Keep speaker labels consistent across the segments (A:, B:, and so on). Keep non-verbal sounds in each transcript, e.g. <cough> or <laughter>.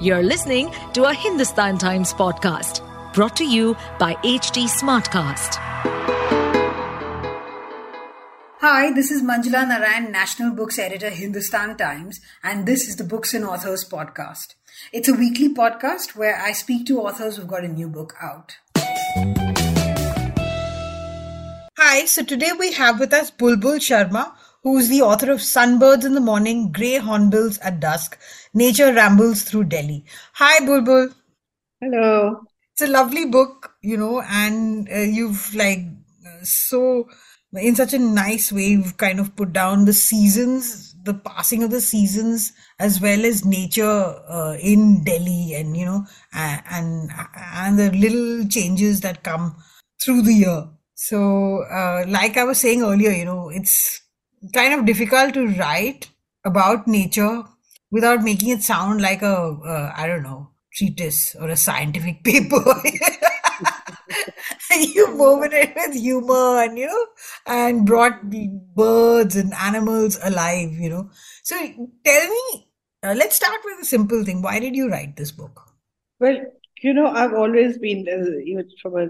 A: You're listening to a Hindustan Times podcast brought to you by HT Smartcast.
B: Hi, this is Manjula Narayan, National Books Editor, Hindustan Times, and this is the Books and Authors podcast. It's a weekly podcast where I speak to authors who've got a new book out. Hi, so today we have with us Bulbul Sharma, who is the author of Sunbirds in the Morning, Grey Hornbills at Dusk, Nature Rambles Through Delhi. Hi, Bulbul.
C: Hello.
B: It's a lovely book, you know, and uh, you've like so, in such a nice way, you've kind of put down the seasons, the passing of the seasons, as well as nature uh, in Delhi, and you know, and and the little changes that come through the year. So, uh, like I was saying earlier, you know, it's kind of difficult to write about nature without making it sound like a uh, I don't know treatise or a scientific <laughs> paper. you <laughs> woven it with humor and you know and brought the birds and animals alive you know. So tell me uh, let's start with a simple thing. Why did you write this book?
C: Well you know i've always been uh, even from a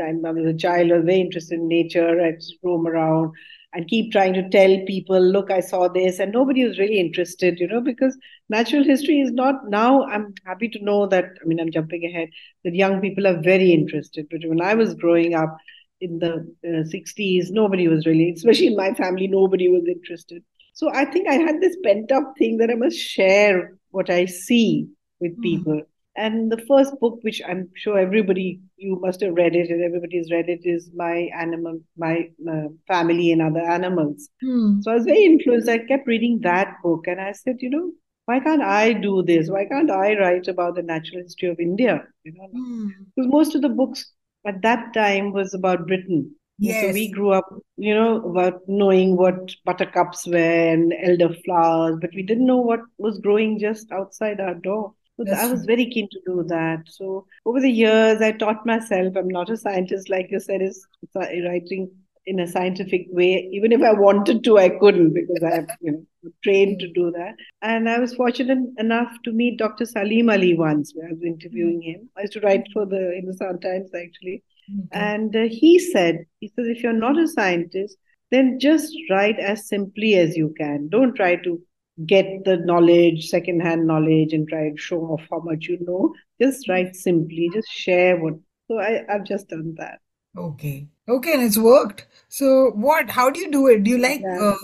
C: time i was a child i was very interested in nature. I just roam around and keep trying to tell people, look, I saw this, and nobody was really interested, you know, because natural history is not now. I'm happy to know that, I mean, I'm jumping ahead, that young people are very interested. But when I was growing up in the uh, 60s, nobody was really, especially in my family, nobody was interested. So I think I had this pent up thing that I must share what I see with mm. And the first book, which I'm sure everybody you must have read it, and everybody's read it, is my animal, my uh, family and other animals. Hmm. So I was very influenced. I kept reading that book, and I said, you know, why can't I do this? Why can't I write about the natural history of India? You know, hmm. because most of the books at that time was about Britain. Yes. So we grew up, you know, about knowing what buttercups were and elderflowers, but we didn't know what was growing just outside our door. So I was very keen to do that. So over the years, I taught myself. I'm not a scientist, like you said, is writing in a scientific way. Even if I wanted to, I couldn't because I have you know trained to do that. And I was fortunate enough to meet Dr. Salim Ali once, where I was interviewing him. I used to write for the Hindustan Times actually, mm-hmm. and uh, he said, he says, if you're not a scientist, then just write as simply as you can. Don't try to get the knowledge, secondhand knowledge, and try and show off how much you know. Just write simply, just share what. So I, I've just done that.
B: Okay. Okay, and it's worked. So what? How do you do it? Do you like? Yeah.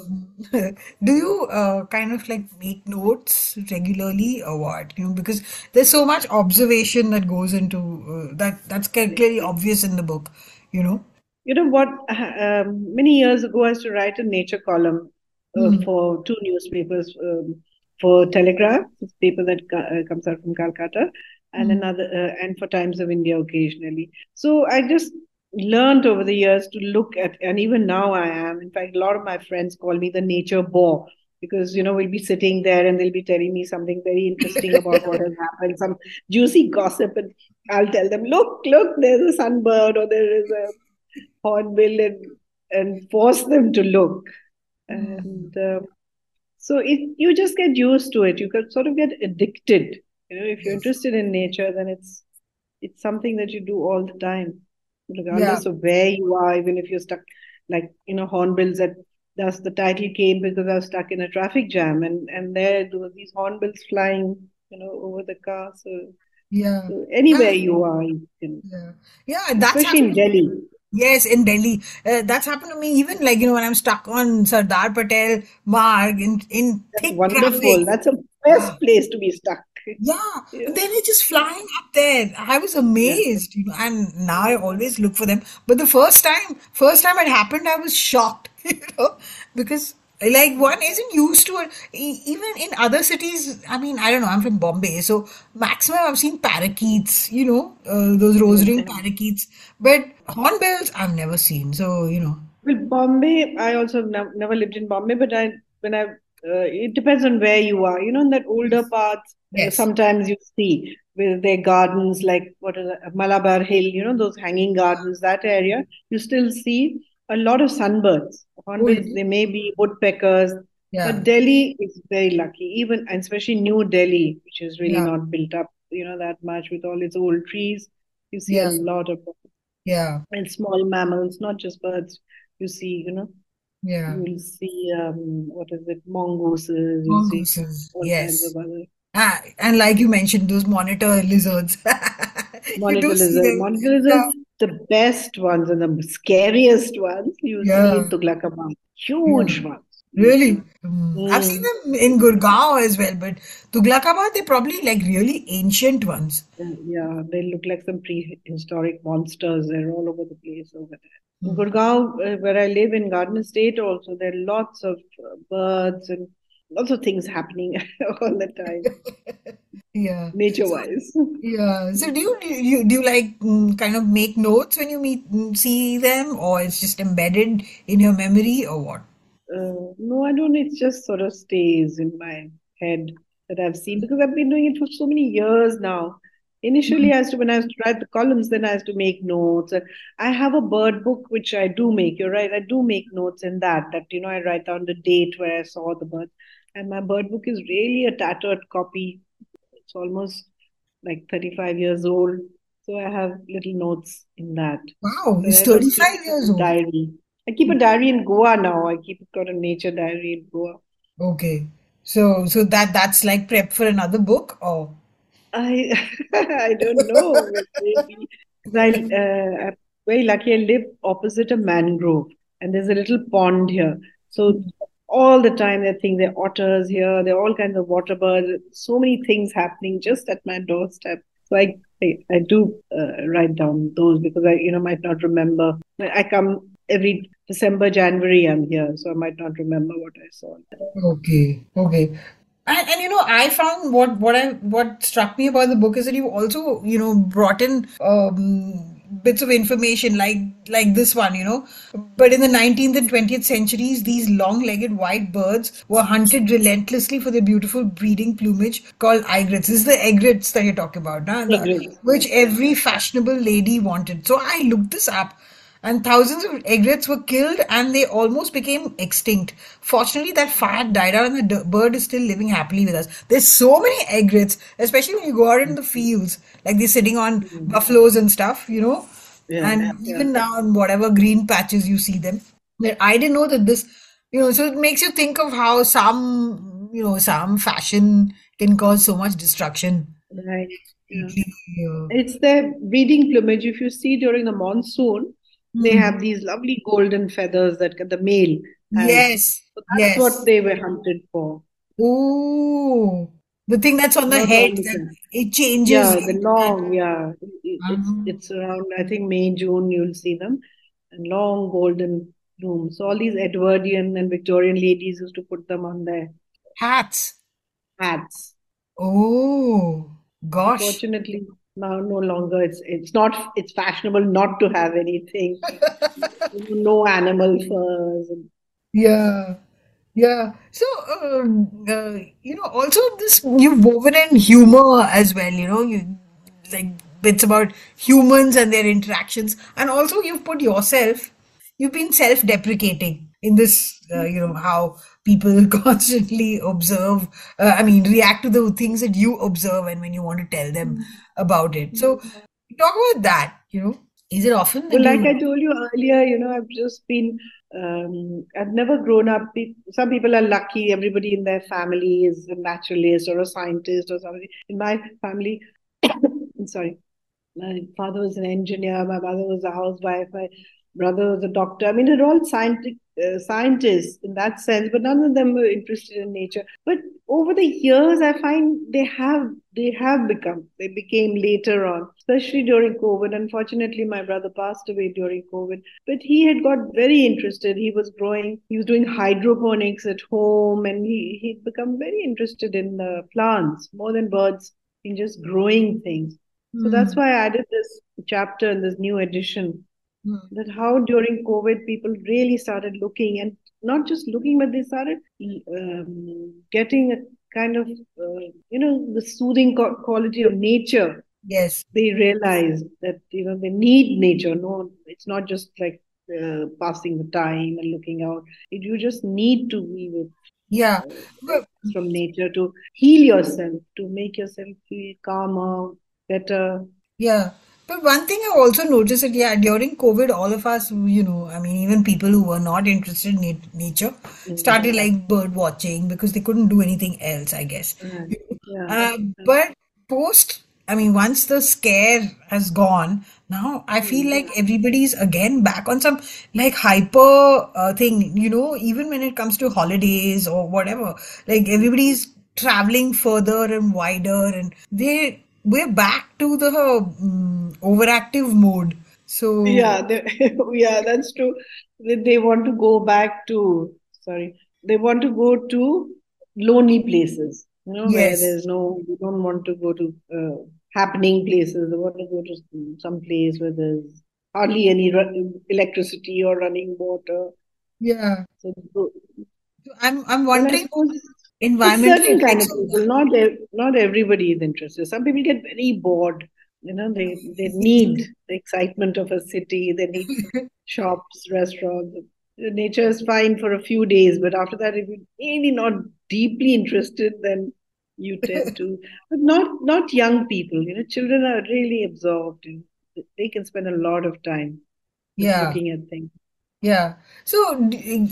B: Uh, <laughs> do you uh, kind of like make notes regularly, or what? You know, because there's so much observation that goes into uh, that. That's clearly obvious in the book. You know.
C: You know what? <laughs> Um, many years ago, I used to write a nature column mm. for two newspapers um, for Telegraph, this paper that uh, comes out from Calcutta, and mm. another, uh, and for Times of India occasionally. So I just learned over the years to look at, and even now I am. In fact, a lot of my friends call me the nature bore because you know we'll be sitting there and they'll be telling me something very interesting about what has happened, some juicy gossip, and I'll tell them, look, look, there's a sunbird or there is a hornbill, and and force them to look and uh, so it you just get used to it. You can sort of get addicted. You know if you're interested in nature then it's it's something that you do all the time regardless yeah. of where you are even if you're stuck like you know hornbills at that's the title came because I was stuck in a traffic jam and and there there were these hornbills flying you know over the car. So
B: yeah.
C: so anywhere you are you can
B: yeah. Yeah that's
C: especially in delhi
B: Yes, in Delhi. Uh, that's happened to me even like, you know, when I'm stuck on Sardar Patel Marg in, in
C: thick wonderful. Traffic. That's a best place to be stuck.
B: Yeah. yeah. Then it's just flying up there. I was amazed, yeah. you know, and now I always look for them. But the first time, first time it happened, I was shocked, <laughs> you know, because like one isn't used to it even in other cities i mean i don't know i'm from bombay so maximum i've seen parakeets you know uh, those rose ring parakeets. But hornbills i've never seen so you know.
C: Well bombay i also ne- never lived in bombay but i when i uh, it depends on where you are. You know in that older parts uh, yes. sometimes you see with their gardens like what is it, malabar hill you know those hanging gardens that area you still see a lot of sunbirds. Hornbills, they may be woodpeckers,
B: Yeah.
C: But Delhi is very lucky, even and especially New Delhi, which is really
B: Yeah.
C: not built up, you know, that much with all its old trees. You see
B: Yeah.
C: a lot of
B: Yeah.
C: and small mammals, not just birds. You see, you know,
B: Yeah.
C: you'll see um, what is it, mongooses.
B: Mongooses. Yes.
C: of other
B: Ah, and like you mentioned, those monitor lizards. <laughs>
C: Monitor lizards. Monitor lizards, the best ones and the scariest ones you see
B: Yeah.
C: in Tughlakabad. Huge ones.
B: Really? Mm. I've seen them in Gurgaon as well, but Tughlakabad, they're probably like really ancient ones.
C: Yeah, they look like some prehistoric monsters. They're all over the place over there.
B: Mm.
C: Gurgaon, uh, where I live in Garden State, also there are lots of uh, birds and lots of things happening <laughs> all the time, <laughs>
B: Yeah.
C: nature-wise.
B: Yeah. So do you do you do you like mm, kind of make notes when you meet mm, see them, or it's just embedded in your memory, or what?
C: Uh, no, I don't. It just sort of stays in my head that I've seen because I've been doing it for so many years now. Initially, I used to, when I used to write the columns, then I used to make notes. I have a bird book which I do make. You're right, I do make notes in that. That you know, I write down the date where I saw the bird, and my bird book is really a tattered copy. It's almost like 35 years old. So I have little notes in that.
B: Wow,
C: So
B: he's 35 years old.
C: diary. I keep a diary in Goa now. I keep got a nature diary in Goa.
B: Okay. So so that that's like prep for another book, or
C: I <laughs> I don't know. <laughs> I uh, I'm very lucky. I live opposite a mangrove, and there's a little pond here. So all the time things. There are otters here. There are all kinds of water birds. So many things happening just at my doorstep. So I I, I do uh, write down those because I you know might not remember. I come every December, January. I'm here, so I might not remember what I saw.
B: Okay, okay. And, and you know, I found what what I what struck me about the book is that you also, you know, brought in um, bits of information like like this one, you know. But in the 19th and 20th centuries, these long-legged white birds were hunted relentlessly for their beautiful breeding plumage called egrets. This is the egrets that you're talking about, nah? Which every fashionable lady wanted. So I looked this up. And thousands of egrets were killed and they almost became extinct. Fortunately, that fire died out and the d- bird is still living happily with us. There's so many egrets, especially when you go out in the fields, like they're sitting on buffaloes and stuff, you know.
C: Yeah,
B: And
C: yeah.
B: even now in whatever green patches you see them. But I didn't know that this, you know, so it makes you think of how some, you know, some fashion can cause so much destruction.
C: Right. Yeah. It's the breeding plumage. If you see during the monsoon, they
B: Hmm.
C: have these lovely golden feathers that the male has.
B: Yes,
C: So that's
B: yes.
C: what they were hunted for.
B: Oh, the thing that's on the
C: Not
B: head,
C: the
B: it changes.
C: Yeah, the long, yeah. It-
B: Ah.
C: It's it's around, I think May, June, you'll see them. And long golden plumes. So all these Edwardian and Victorian ladies used to put them on their
B: Hats.
C: hats.
B: Oh, gosh.
C: Fortunately, now no longer it's it's not it's fashionable not to have anything. <laughs> No animal furs
B: Yeah, yeah. So, um, uh, you know, also this you've woven in humor as well, you know, you like bits about humans and their interactions, and also you've put yourself, you've been self-deprecating in this, uh, you know, how people <laughs> constantly observe, uh, I mean, react to the things that you observe and when you want to tell them about it. So, talk about that, you know. Is it often
C: Well, like
B: you,
C: I told you earlier, you know, I've just been, um, I've never grown up. Some people are lucky, everybody in their family is a naturalist or a scientist or something. In my family, <coughs> sorry, my father was an engineer, my mother was a housewife, my brother was a doctor. I mean, they're all scientific, uh, scientists in that sense, but none of them were interested in nature. But over the years, I find they have they have become. They became later on, especially during COVID. Unfortunately, my brother passed away during COVID, but he had got very interested. He was growing. He was doing hydroponics at home, and he he'd become very interested in the plants more than birds in just growing things. So that's why I added this chapter in this new edition
B: Hmm.
C: that how during COVID people really started looking and not just looking, but they started um, getting a kind of, uh, you know, the soothing co- quality of nature.
B: yes,
C: They realized that, you know, they need nature. No, it's not just like uh, passing the time and looking out. It, you just need to be with
B: Yeah.
C: uh, from nature to heal yourself, to make yourself feel calmer, better.
B: Yeah. But one thing I also noticed that, yeah, during COVID, all of us, you know, I mean, even people who were not interested in nat- nature started like bird watching because they couldn't do anything else, I guess.
C: Yeah. Yeah.
B: Uh, but post, I mean, once the scare has gone, now I feel like everybody's again back on some like hyper uh, thing, you know, even when it comes to holidays or whatever, like everybody's traveling further and wider, and they we're back to the um, overactive mode. So,
C: Yeah, they, <laughs> yeah, that's true. They, they want to go back to, sorry, they want to go to lonely places, you know, where there's no, you don't want to go to uh, happening places. They want to go to some place where there's hardly any ru- electricity or running water.
B: yeah.
C: So, so-
B: I'm I'm wondering,
C: suppose
B: environmental
C: certain kind of people. Not not everybody is interested. Some people get very bored. You know, they they need the excitement of a city. They need <laughs> shops, restaurants. Nature is fine for a few days, but after that, if you're really not deeply interested, then you tend to. <laughs> But not not young people. You know, children are really absorbed. And they can spend a lot of time
B: yeah.
C: looking at things.
B: Yeah. So,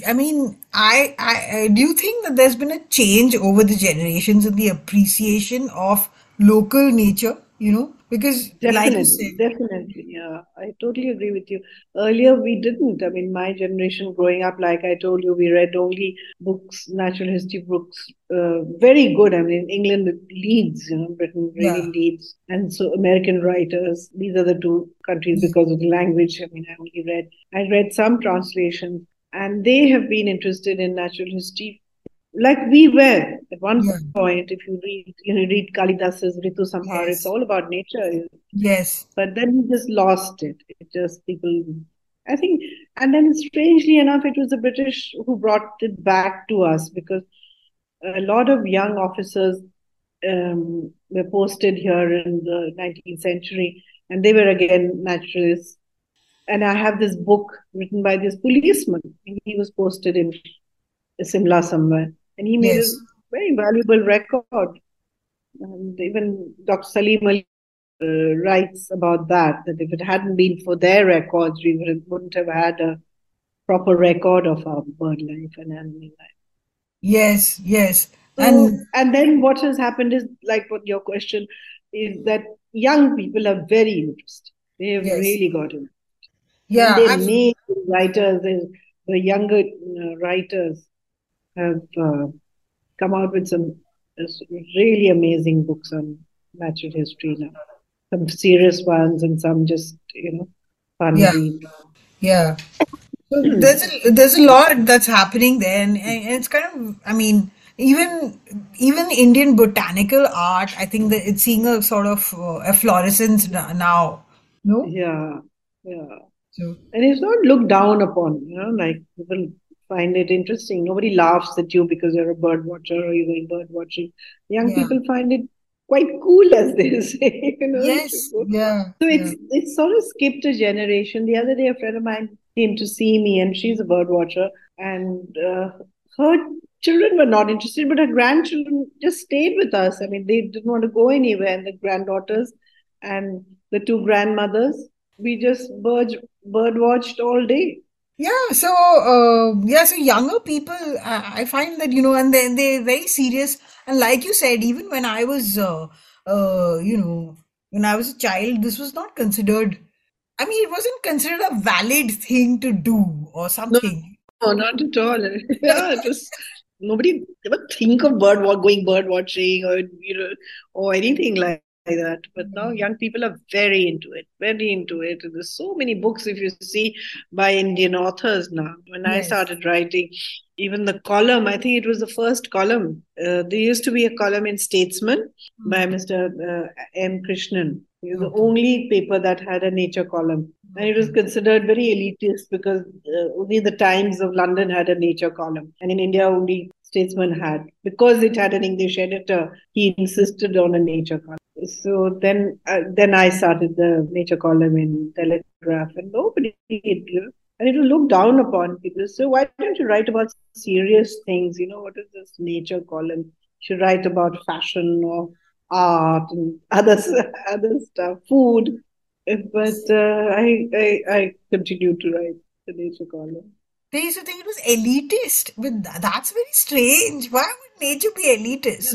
B: I mean, I, I do you think that there's been a change over the generations in the appreciation of local nature, you know? Because, like you
C: Definitely, definitely. Yeah, I totally agree with you. Earlier, we didn't. I mean, my generation growing up, like I told you, we read only books, natural history books, uh, very good. I mean, England, leads, you know, Britain really
B: yeah,
C: leads. And so American writers, these are the two countries because of the language. I mean, I only read, I read some translations, and they have been interested in natural history like we were at one
B: yeah,
C: point. If you read, you know, read Kalidas's Ritu Samhar, it's all about nature
B: yes,
C: but then he just lost it. It just people, I think, and then strangely enough, it was the British who brought it back to us because a lot of young officers um, were posted here in the 19th century, and they were again naturalists. And I have this book written by this policeman. He was posted in Simla somewhere, and he made a very valuable record. And even Dr. Salim Ali uh, writes about that, that if it hadn't been for their records, we would, wouldn't have had a proper record of our bird life and animal life.
B: yes, yes.
C: So,
B: And
C: and then what has happened is, like what your question is, that young people are very interested. They have
B: yes,
C: really got. And
B: yeah,
C: they
B: I've,
C: make writers, the, the younger uh, writers have uh, come out with some uh, really amazing books on natural history now. Some serious ones and some just, you know, fun
B: yeah, yeah. So there's a, there's a lot that's happening there, and, and it's kind of, I mean, even even Indian botanical art, I think that it's seeing a sort of uh, efflorescence now. No?
C: Yeah, yeah.
B: So
C: And it's not looked down upon, you know, like people find it interesting. Nobody laughs at you because you're a bird watcher or you're going bird watching. Young
B: yeah,
C: people find it quite cool, as they <laughs> say, you know.
B: yes, yeah,
C: So
B: yeah,
C: it's it's sort of skipped a generation. The other day, a friend of mine came to see me, and she's a bird watcher, and uh, her children were not interested, but her grandchildren just stayed with us. I mean, they didn't want to go anywhere, and the granddaughters and the two grandmothers, we just bird bird watched all day.
B: Yeah. So uh, yeah, so younger people, I, I find that you know, and they they're very serious. And like you said, even when I was, uh, uh, you know, when I was a child, this was not considered. I mean, it wasn't considered a valid thing to do or something.
C: no, not at all. <laughs> Yeah, it was nobody ever think of bird going bird watching or you know or anything like that. But now young people are very into it, very into it. And there's so many books if you see by Indian authors now. When I started writing, even the column, I think it was the first column. Uh, there used to be a column in Statesman by Mr. Uh, M. Krishnan. He was the only paper that had a nature column. And it was considered very elitist because uh, only the Times of London had a nature column. And in India, only Statesman had. Because it had an English editor, he insisted on a nature column. So then, uh, then I started the nature column in Telegraph, and nobody, know, and it looked down upon. People so why don't you write about serious things? You know what is this nature column? You should write about fashion or art and other <laughs> other stuff, food. But uh, I, I I continue to write the nature column.
B: They used to think it was elitist, but that's very strange. Why would nature be elitist?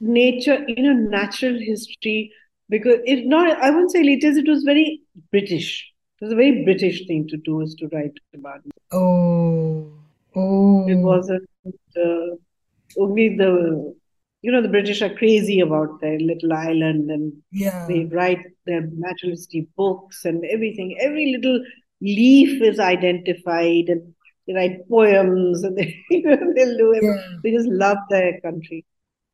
C: Nature, you know, natural history, because it's not, I wouldn't say elitist, it was very British. It was a very British thing to do, is to write about it.
B: Oh, oh.
C: It wasn't uh, only the, you know, the British are crazy about their little island and
B: yeah.
C: they write their natural history books and everything. Every little leaf is identified and they write poems and <laughs> they, they'll do it. Yeah. They just love their country.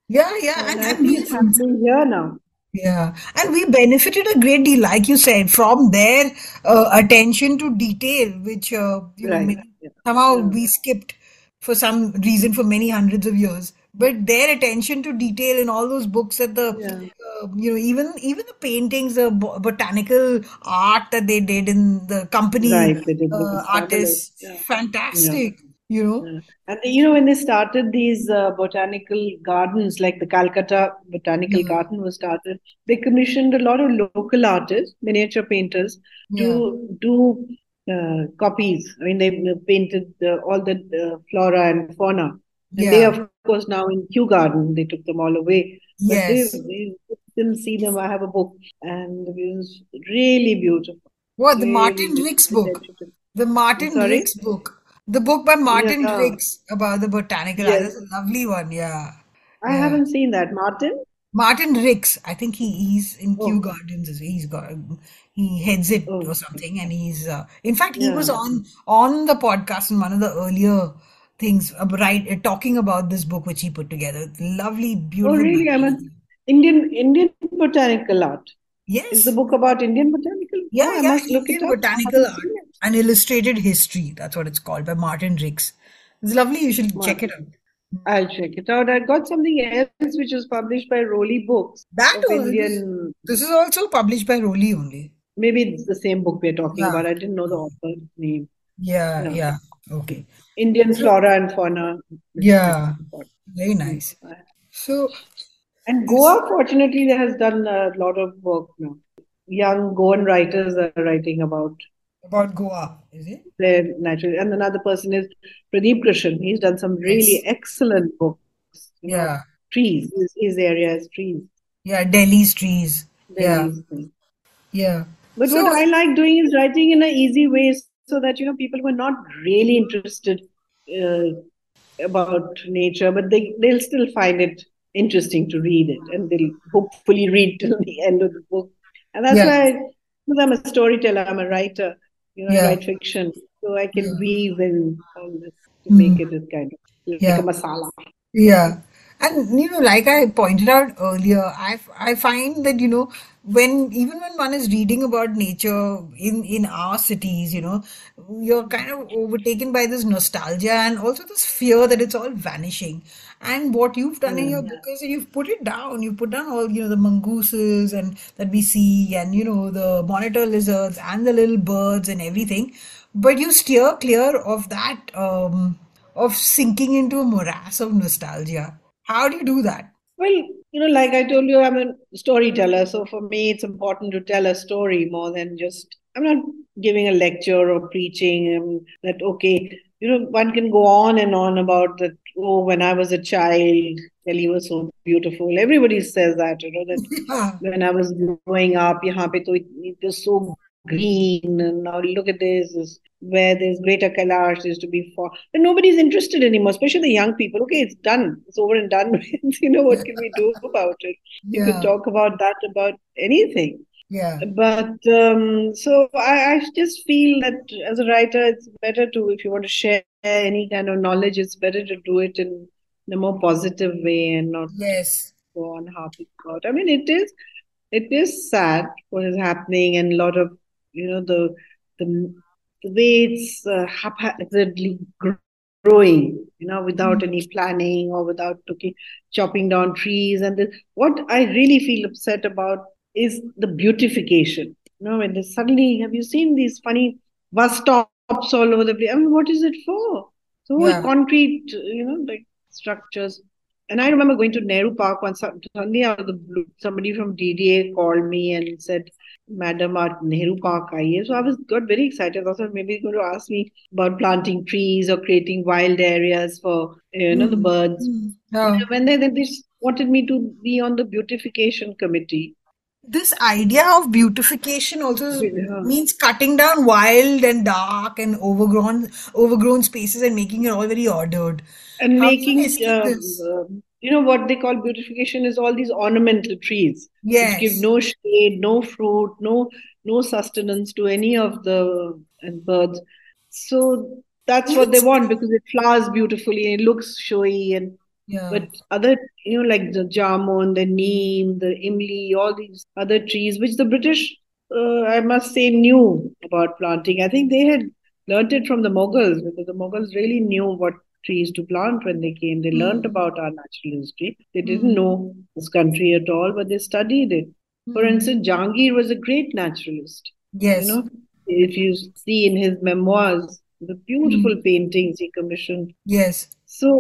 B: Yeah, yeah.
C: And, and, and we happening here now.
B: Yeah, and we benefited a great deal, like you said, from their uh, attention to detail, which uh, you right. know somehow yeah. we skipped for some reason for many hundreds of years but their attention to detail in all those books at the yeah. uh, you know even even the paintings the botanical art that they did in the company
C: right,
B: uh, artists yeah. fantastic yeah. you know
C: and you know when they started these uh, botanical gardens like the calcutta botanical garden was started they commissioned a lot of local artists miniature painters to do uh, copies. I mean, they painted all the uh, flora and fauna. And yeah. they, of course, now in Kew Garden, they took them all away.
B: But yes. They,
C: still see them. I have a book, and it was really beautiful.
B: What, the really Martyn Rix book? The Martyn Rix book. The book by Martyn yeah. Rix about the botanical yes. That's a lovely one, yeah.
C: I
B: yeah.
C: haven't seen that. Martyn?
B: Martyn Rix. I think he, he's in oh. Kew Gardens. He's got he heads it oh. or something, and he's uh, in fact he yeah. was on on the podcast in one of the earlier things uh, right uh, talking about this book which he put together. Lovely, beautiful.
C: Oh, really? I'm an Indian Indian botanical art.
B: Yes,
C: is the book about Indian botanical?
B: Yeah, oh, I yeah, must look Indian it up. Botanical art, an illustrated history. That's what it's called by Martyn Rix. It's lovely. You should Martyn. check it out.
C: I'll check it out. I got something else which was published by Roli Books.
B: That was, Indian. This is also published by Roli only.
C: Maybe it's the same book we're talking yeah. about. I didn't know the author's name.
B: Yeah, yeah. yeah. Okay.
C: Indian flora and fauna.
B: Yeah. Very nice. So
C: and Goa, fortunately, has done a lot of work now. Young Goan writers are writing about
B: about Goa, is it?
C: Their natural, and another person is Pradip Krishen. He's done some really yes. excellent books.
B: Yeah, know,
C: trees. His, his area is trees.
B: Yeah, Delhi's trees. Delhi's yeah, trees. yeah.
C: But so, what I like doing is writing in an easy way, so that you know people who are not really interested uh, about nature, but they they'll still find it interesting to read it, and they'll hopefully read till the end of the book. And that's yeah. why, because I'm a storyteller, I'm a writer you know, yeah. write fiction. So I can weave in all this to mm. make it a kind of like yeah. a masala.
B: Yeah. And you know, like I pointed out earlier, I, I find that you know when even when one is reading about nature in in our cities, you know, you're kind of overtaken by this nostalgia and also this fear that it's all vanishing. And what you've done in your mm. book is you've put it down. You put down all you know the mongooses and that we see, and you know the monitor lizards and the little birds and everything. But you steer clear of that um, of sinking into a morass of nostalgia. How do you do that?
C: Well, you know, like I told you, I'm a storyteller. So for me, it's important to tell a story more than just, I'm not giving a lecture or preaching um, that, okay, you know, one can go on and on about that. Oh, when I was a child, Delhi was so beautiful. Everybody says that, you know, that <laughs> yeah. when I was growing up, yahan pe to it was so green. And now look at this, this where there's greater Kailash, used to be for But nobody's interested anymore, especially the young people. Okay, it's done. It's over and done <laughs> with. you know, what can we do <laughs> about it? You yeah. could talk about that, about anything.
B: Yeah.
C: But um, so I, I just feel that as a writer, it's better to, if you want to share any kind of knowledge, it's better to do it in, in a more positive way and not
B: yes.
C: go on harping about. I mean, it is it is sad what is happening and a lot of you know the the, the way it's uh, haphazardly growing you know without mm-hmm. any planning or without looking, chopping down trees and the, what i really feel upset about is the beautification you know when they suddenly have you seen these funny bus stops all over the place. I mean, what is it for? So
B: Yeah.
C: concrete, you know, like structures. And I remember going to Nehru Park once. Suddenly, out of the blue, somebody from DDA called me and said, "Madam, our Nehru Park aaye." So I was got very excited. Thought maybe going to ask me about planting trees or creating wild areas for you know the
B: Mm.
C: birds.
B: Mm. Yeah.
C: When they, they just wanted me to be on the beautification committee.
B: This idea of beautification also
C: Yeah.
B: means cutting down wild and dark and overgrown overgrown spaces and making it all very ordered.
C: and
B: How
C: making
B: I see this?
C: you know what they call beautification is all these ornamental trees which give no shade no fruit no no sustenance to any of the and birds so that's what they want because it flowers beautifully and it looks showy and
B: yeah.
C: but other you know like the jamun the neem the imli all these other trees which the british uh, i must say knew about planting i think they had learnt it from the mughals because the mughals really knew what trees to plant when they came they
B: Mm.
C: about our natural history they didn't
B: Mm.
C: know this country at all but they studied it for
B: Mm.
C: instance jahangir was a great naturalist you
B: Yes.
C: know if you see in his memoirs the beautiful
B: Mm.
C: paintings he commissioned
B: Yes.
C: so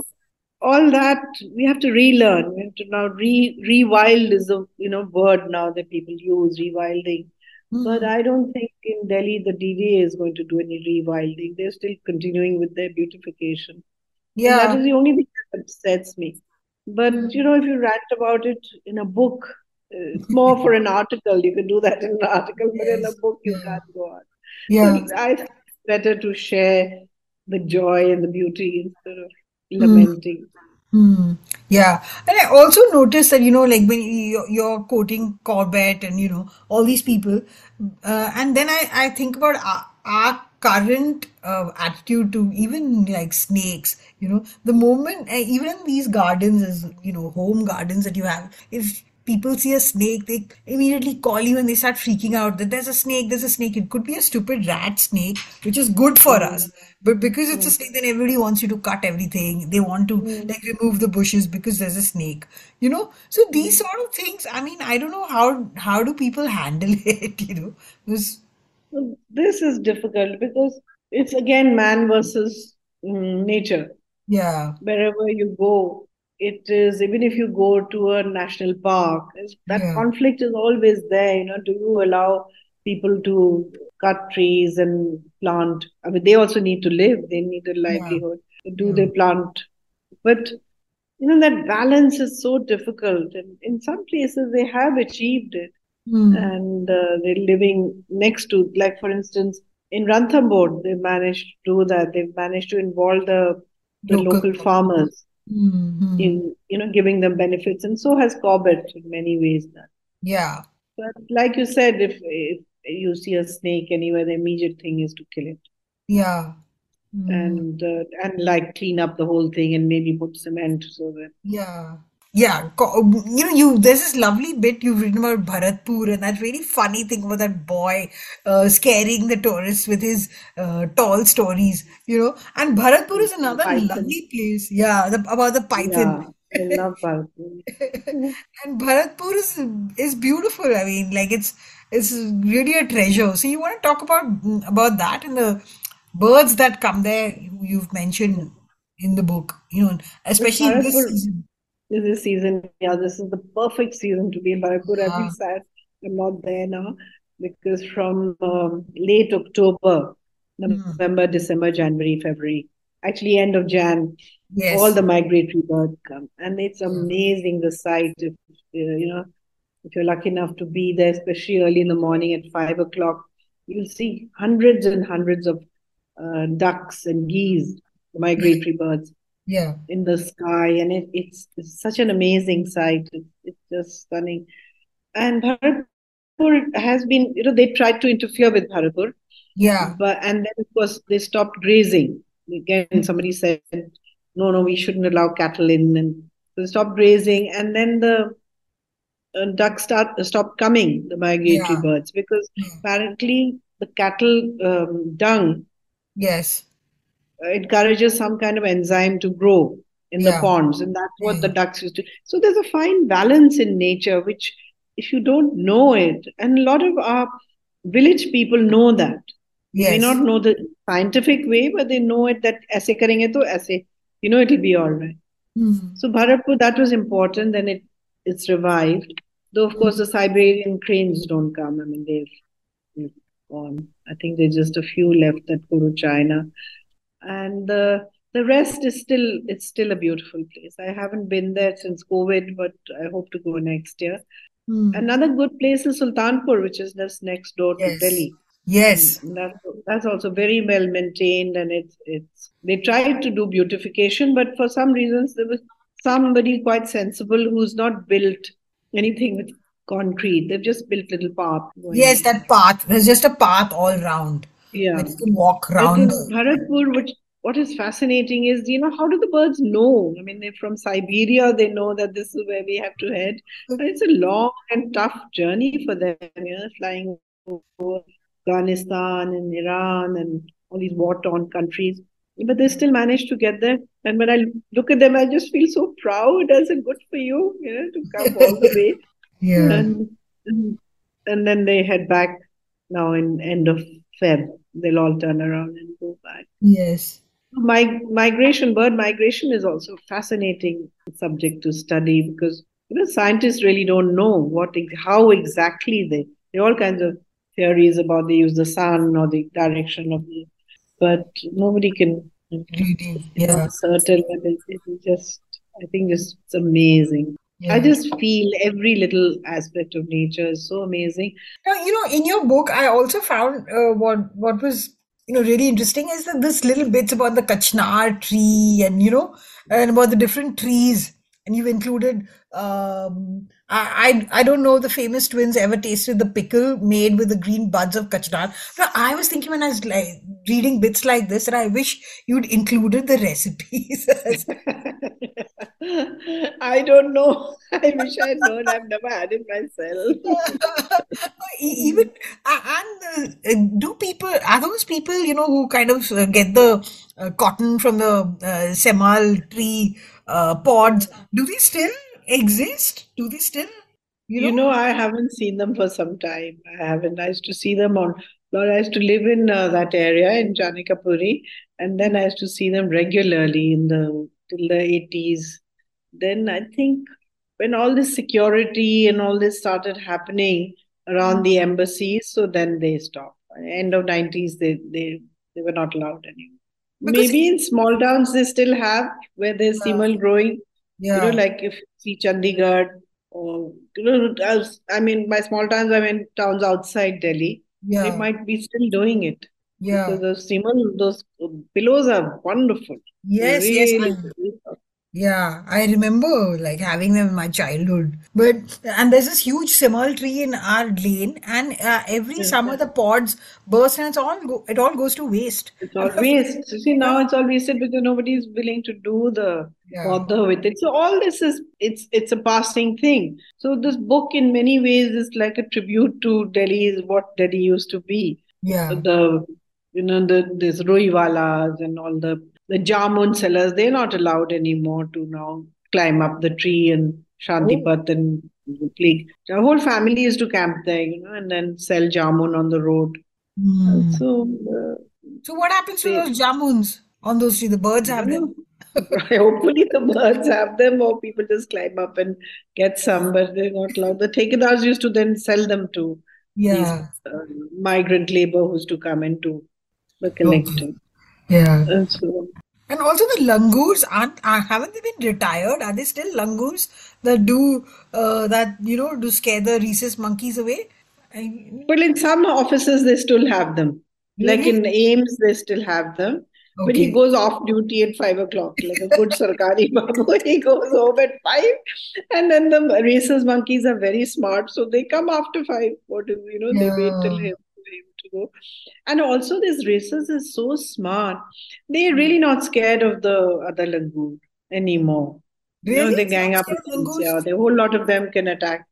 C: all that we have to relearn. We have to now re rewild is a you know word now that people use rewilding. But
B: Mm.
C: I don't think in Delhi the DDA is going to do any rewilding. They're still continuing with their beautification, and that
B: Yeah.
C: is the only thing that upsets me. But you
B: Mm.
C: know, if you rant about it in a book, uh, it's more for an article. You can do that in an article, but in a book you
B: Yeah.
C: can't go on.
B: Yeah.
C: So I think it's better to share the joy and the beauty instead of
B: Mm.
C: lamenting.
B: Hmm. Yeah, and I also noticed that you know, like when you're, you're quoting Corbett and you know all these people, uh, and then I I think about our current uh, attitude to even like snakes. You know, the moment uh, even in these gardens, is you know, home gardens that you have, if people see a snake, they immediately call you and they start freaking out that there's a snake, there's a snake. It could be a stupid rat snake, which is good for us. But because it's a
C: Mm.
B: snake, then everybody wants you to cut everything. They want to
C: Mm.
B: like remove the bushes because there's a snake. You know? So these
C: Mm.
B: sort of things, I mean, I don't know how how do people <laughs> handle it, you know? Because
C: This is difficult because it's again man versus mm, nature.
B: yeah,
C: Wherever you go, it is, even if you go to a national park, that
B: yeah,
C: conflict is always there. You know, do you allow people to cut trees and plant? I mean, they also need to live, they need a
B: yeah,
C: livelihood. Do
B: yeah.
C: they plant? But you know, that balance is so difficult. And in some places, they have achieved it.
B: Hmm.
C: and uh, they're living next to, like for instance, in Ranthambore, they've managed to do that. They've managed to involve the the
B: Local.
C: local farmers
B: Hmm.
C: in, you know, giving them benefits, and so has Corbett in many ways now.
B: Yeah.
C: But like you said, if if you see a snake anywhere, the immediate thing is to kill it
B: Yeah. Hmm.
C: and uh, and like clean up the whole thing and maybe put cement so that
B: Yeah. Yeah, you know, you there's this lovely bit you've written about Bharatpur, and that really funny thing about that boy uh, scaring the tourists with his uh, tall stories, you know. And Bharatpur is another
C: python.
B: lovely place. Yeah, the, about the python.
C: Yeah, I love Bharatpur. <laughs>
B: And Bharatpur is is beautiful. I mean, like it's it's really a treasure. So you want to talk about about that and the birds that come there you've mentioned in the book, you know, especially this season.
C: This is season, yeah, this is the perfect season to be in Bharatpur. I
B: Yeah.
C: feel sad I'm not there now because from um, late October,
B: Hmm.
C: November, December, January, February, actually end of Jan, all the migratory birds come, and it's
B: Yeah.
C: amazing the sight. If uh, you know, if you're lucky enough to be there, especially early in the morning at five o'clock, you'll see hundreds and hundreds of uh, ducks and geese, migratory birds
B: Yeah.
C: in the sky, and it, it's, it's such an amazing sight. It's, it's just stunning. And Bharatpur has been, you know, they tried to interfere with Bharatpur,
B: Yeah.
C: but and then of course they stopped grazing. Again, somebody said, no, no, we shouldn't allow cattle in, and they stopped grazing, and then the uh, ducks start stopped coming, the migratory
B: Yeah.
C: birds, because
B: Yeah.
C: apparently the cattle um, dung
B: Yes.
C: Encourages some kind of enzyme to grow in the
B: Yeah.
C: ponds, and that's what the ducks used to. So there's a fine balance in nature, which if you don't know it, and a lot of our village people know that. Yes. They may not know the scientific way, but they know it that aise karenge to aise, you know, it'll be all right. Mm. So Bharatpur, that was important. Then it it's revived. Though of course the Siberian cranes don't come. I mean they've, they've gone. I think there's just a few left that go to China, and the the rest is still it's still a beautiful place. I haven't been there since COVID, but I hope to go next year. Mm. Another good place is Sultanpur, which is just next door yes. to Delhi.
B: Yes,
C: that's, that's also very well maintained, and it's it's they tried to do beautification, but for some reasons there was somebody quite sensible who's not built anything with concrete. They've just built little path.
B: Yes, that path. There's just a path all round.
C: Yeah,
B: you can walk around.
C: Bharatpur, which what is fascinating is you know how do the birds know i mean they're from siberia they know that this is where we have to head but it's a long and tough journey for them you know flying over Afghanistan and Iran and all these war-torn countries, but they still managed to get there. And when I look at them, I just feel so proud. I said, "Good for you, you know, to come <laughs> all the way."
B: yeah.
C: And, and then they head back now in end of Feb. They'll all turn around and go back.
B: Yes.
C: My migration, bird migration, is also a fascinating subject to study because you know scientists really don't know what how exactly they. There are all kinds of theories about they use the sun or the direction of the, but nobody can
B: really yeah
C: certain. It's just I think just it's amazing. Yeah. I just feel every little aspect of nature is so amazing.
B: Now, you know, in your book, I also found uh, what what was you know really interesting is that this little bits about the Kachnar tree and you know and about the different trees and you've included um, I, I don't know the famous twins ever tasted the pickle made with the green buds of kachnar. But I was thinking when I was like reading bits like this, that I wish you'd included the recipes. <laughs>
C: I don't know. I wish I'd known. I've never had it myself. <laughs>
B: Even and uh, do people are those people you know who kind of uh, get the uh, cotton from the uh, semal tree uh, pods? Do they still exist? Do they still?
C: You know? you know, I haven't seen them for some time. I haven't. I used to see them on. Well, I used to live in uh, that area in Janakpuri, and then I used to see them regularly in the till the eighties. Then I think when all this security and all this started happening around the embassies, so then they stopped. End of nineties, they they they were not allowed anymore. Because Maybe in small towns they still have where there's uh, growing yeah. You know, like if you see Chandigarh or you know, I mean, by small towns I mean towns outside Delhi. Yeah. They might be still doing it.
B: Yeah.
C: Because those semal, those pillows are wonderful.
B: Yes, really, yes. Yeah, I remember like having them in my childhood. But and there's this huge semal tree in our lane, and uh, every summer the pods burst, and it's all go, it all goes to waste.
C: It's all waste. See, now it's all wasted because nobody is willing to do the yeah. bother with it. So all this is it's it's a passing thing. So this book, in many ways, is like a tribute to Delhi, is what Delhi used to be.
B: Yeah.
C: The you know the this Ruiwalas and all the the jamun sellers, they're not allowed anymore to now climb up the tree and Shantipath oh. and play. The whole family used to camp there, you know, and then sell jamun on the road. Mm. So, uh,
B: so what happens to those jamuns on those trees? The birds have them. <laughs>
C: Hopefully, the birds have them, or people just climb up and get some, but they're not allowed. The thekedars used to then sell them to
B: yeah. these
C: uh, migrant labor who's to come into the collecting. Okay.
B: Yeah.
C: And so
B: and also the langurs aren't uh, haven't they been retired? Are they still langurs that do uh, that you know to scare the rhesus monkeys away?
C: I, well, in some offices they still have them. Really? Like in AIIMS, they still have them. Okay. But he goes off duty at five o'clock, like a good Sarkari <laughs> babu. He goes home at five, and then the rhesus monkeys are very smart, so they come after five. What is you know? Yeah. They wait till him And also, this rhesus is so smart. They're really not scared of the other langur anymore. Really? You know, they gang up. Yeah, the whole lot of them can attack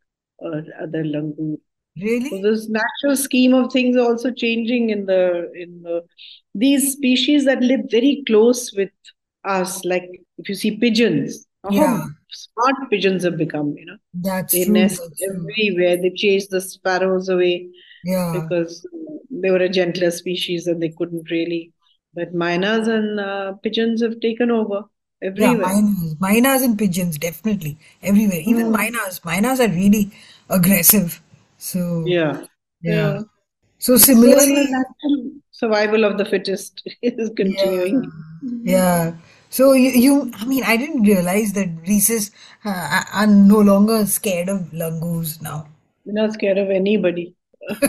C: uh, other langur.
B: Really?
C: So this natural scheme of things also changing in the in the these species that live very close with us. Like if you see pigeons,
B: yeah.
C: smart pigeons have become. You know,
B: that's
C: they
B: true,
C: nest everywhere. They chase the sparrows away
B: yeah
C: because they were a gentler species and they couldn't really. But mynas and uh, pigeons have taken over everywhere.
B: Yeah, mynas, mynas and pigeons, definitely everywhere. Even
C: Oh.
B: mynas, mynas are really aggressive. So
C: Yeah.
B: yeah.
C: Yeah.
B: So
C: So
B: similarly,
C: natural survival of the fittest <laughs> is continuing.
B: yeah. So you, you, I mean, I didn't realize that Reese's uh, are no longer scared of langurs now.
C: They're not scared of anybody. <laughs>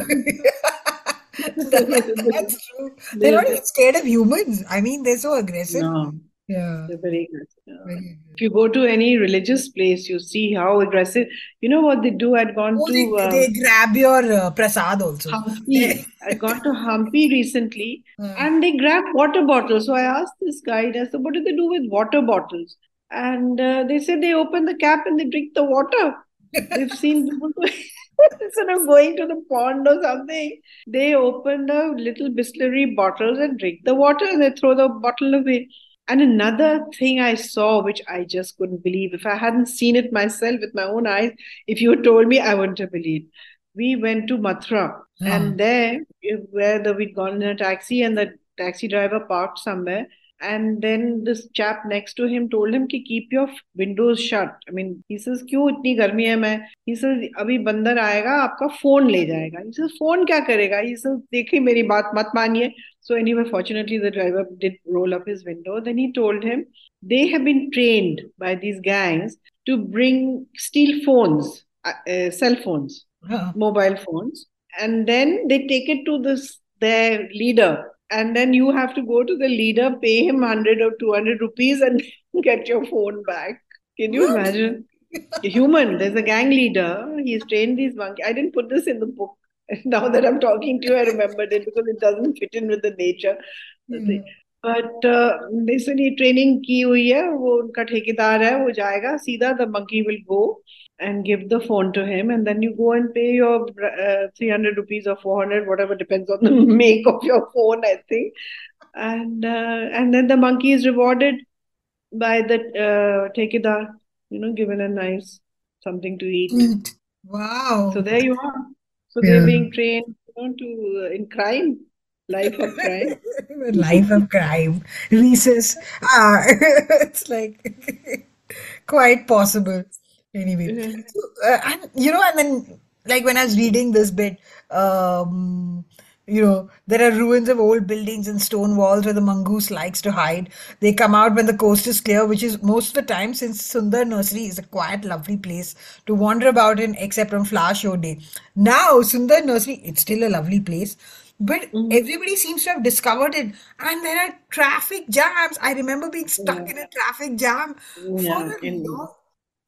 C: <laughs>
B: That- <laughs> that's true. They're not even scared of humans. I mean, they're so aggressive.
C: No,
B: Yeah.
C: they're very aggressive.
B: Very.
C: If you go to any religious place, you see how aggressive. You know what they do? I'd gone
B: Oh, they,
C: to uh,
B: they grab your uh, prasad also.
C: Hampi. <laughs> I'd gone to Hampi recently
B: Uh,
C: and they grab water bottles. So I asked this guide, I said, what do they do with water bottles? And uh, they said they open the cap and they drink the water. They've seen people do <laughs> instead of going to the pond or something, they open the little Bisleri bottles and drink the water and they throw the bottle away. And another thing I saw, which I just couldn't believe, if I hadn't seen it myself with my own eyes, if you had told me, I wouldn't have believed. We went to Mathura,
B: Ah.
C: and there, where the, we'd gone in a taxi, and the taxi driver parked somewhere And then this chap next to him told him कि keep your windows shut. I mean, he says क्यों इतनी गर्मी है मैं? He says अभी बंदर आएगा आपका फोन ले जाएगा. He says फोन क्या करेगा? He says देखिए मेरी बात मत मानिए. So anyway, fortunately the driver did roll up his window. Then he told him they have been trained by these gangs to bring steal phones, uh, uh, cell phones,
B: uh,
C: mobile phones, and then they take it to this their leader and then you have to go to the leader, pay him 100 or 200 rupees, and <laughs> get your phone back. Can you imagine? <laughs> Human, there's a gang leader. He's trained these monkeys. I didn't put this in the book. <laughs> Now that I'm talking to you, I remembered it because it doesn't fit in with the nature.
B: Hmm.
C: But uh, they said ये training की हुई है वो उनका ठेकेदार है वो जाएगा सीधा the monkey will go and give the phone to him and then you go and pay your uh, 300 rupees or 400 whatever depends on the <laughs> make of your phone I think and uh, and then the monkey is rewarded by the uh, ठेकेदार you know given a nice something to eat
B: Eat. Wow.
C: so there you are so they're
B: Yeah.
C: being trained you know, to uh, in crime life of crime <laughs>
B: Life of crime. Rhesus. Ah, <laughs> it's like <laughs> quite possible. Anyway,
C: Mhm.
B: so, uh, and you know, and then like when I was reading this bit, um, you know, there are ruins of old buildings and stone walls where the mongoose likes to hide. They come out when the coast is clear, which is most of the time since Sundar Nursery is a quiet, lovely place to wander about in, except on flower show day. Now, Sundar Nursery, it's still a lovely place, but everybody seems to have discovered it, and there are traffic jams. I remember being stuck in a traffic jam
C: Yeah,
B: for a long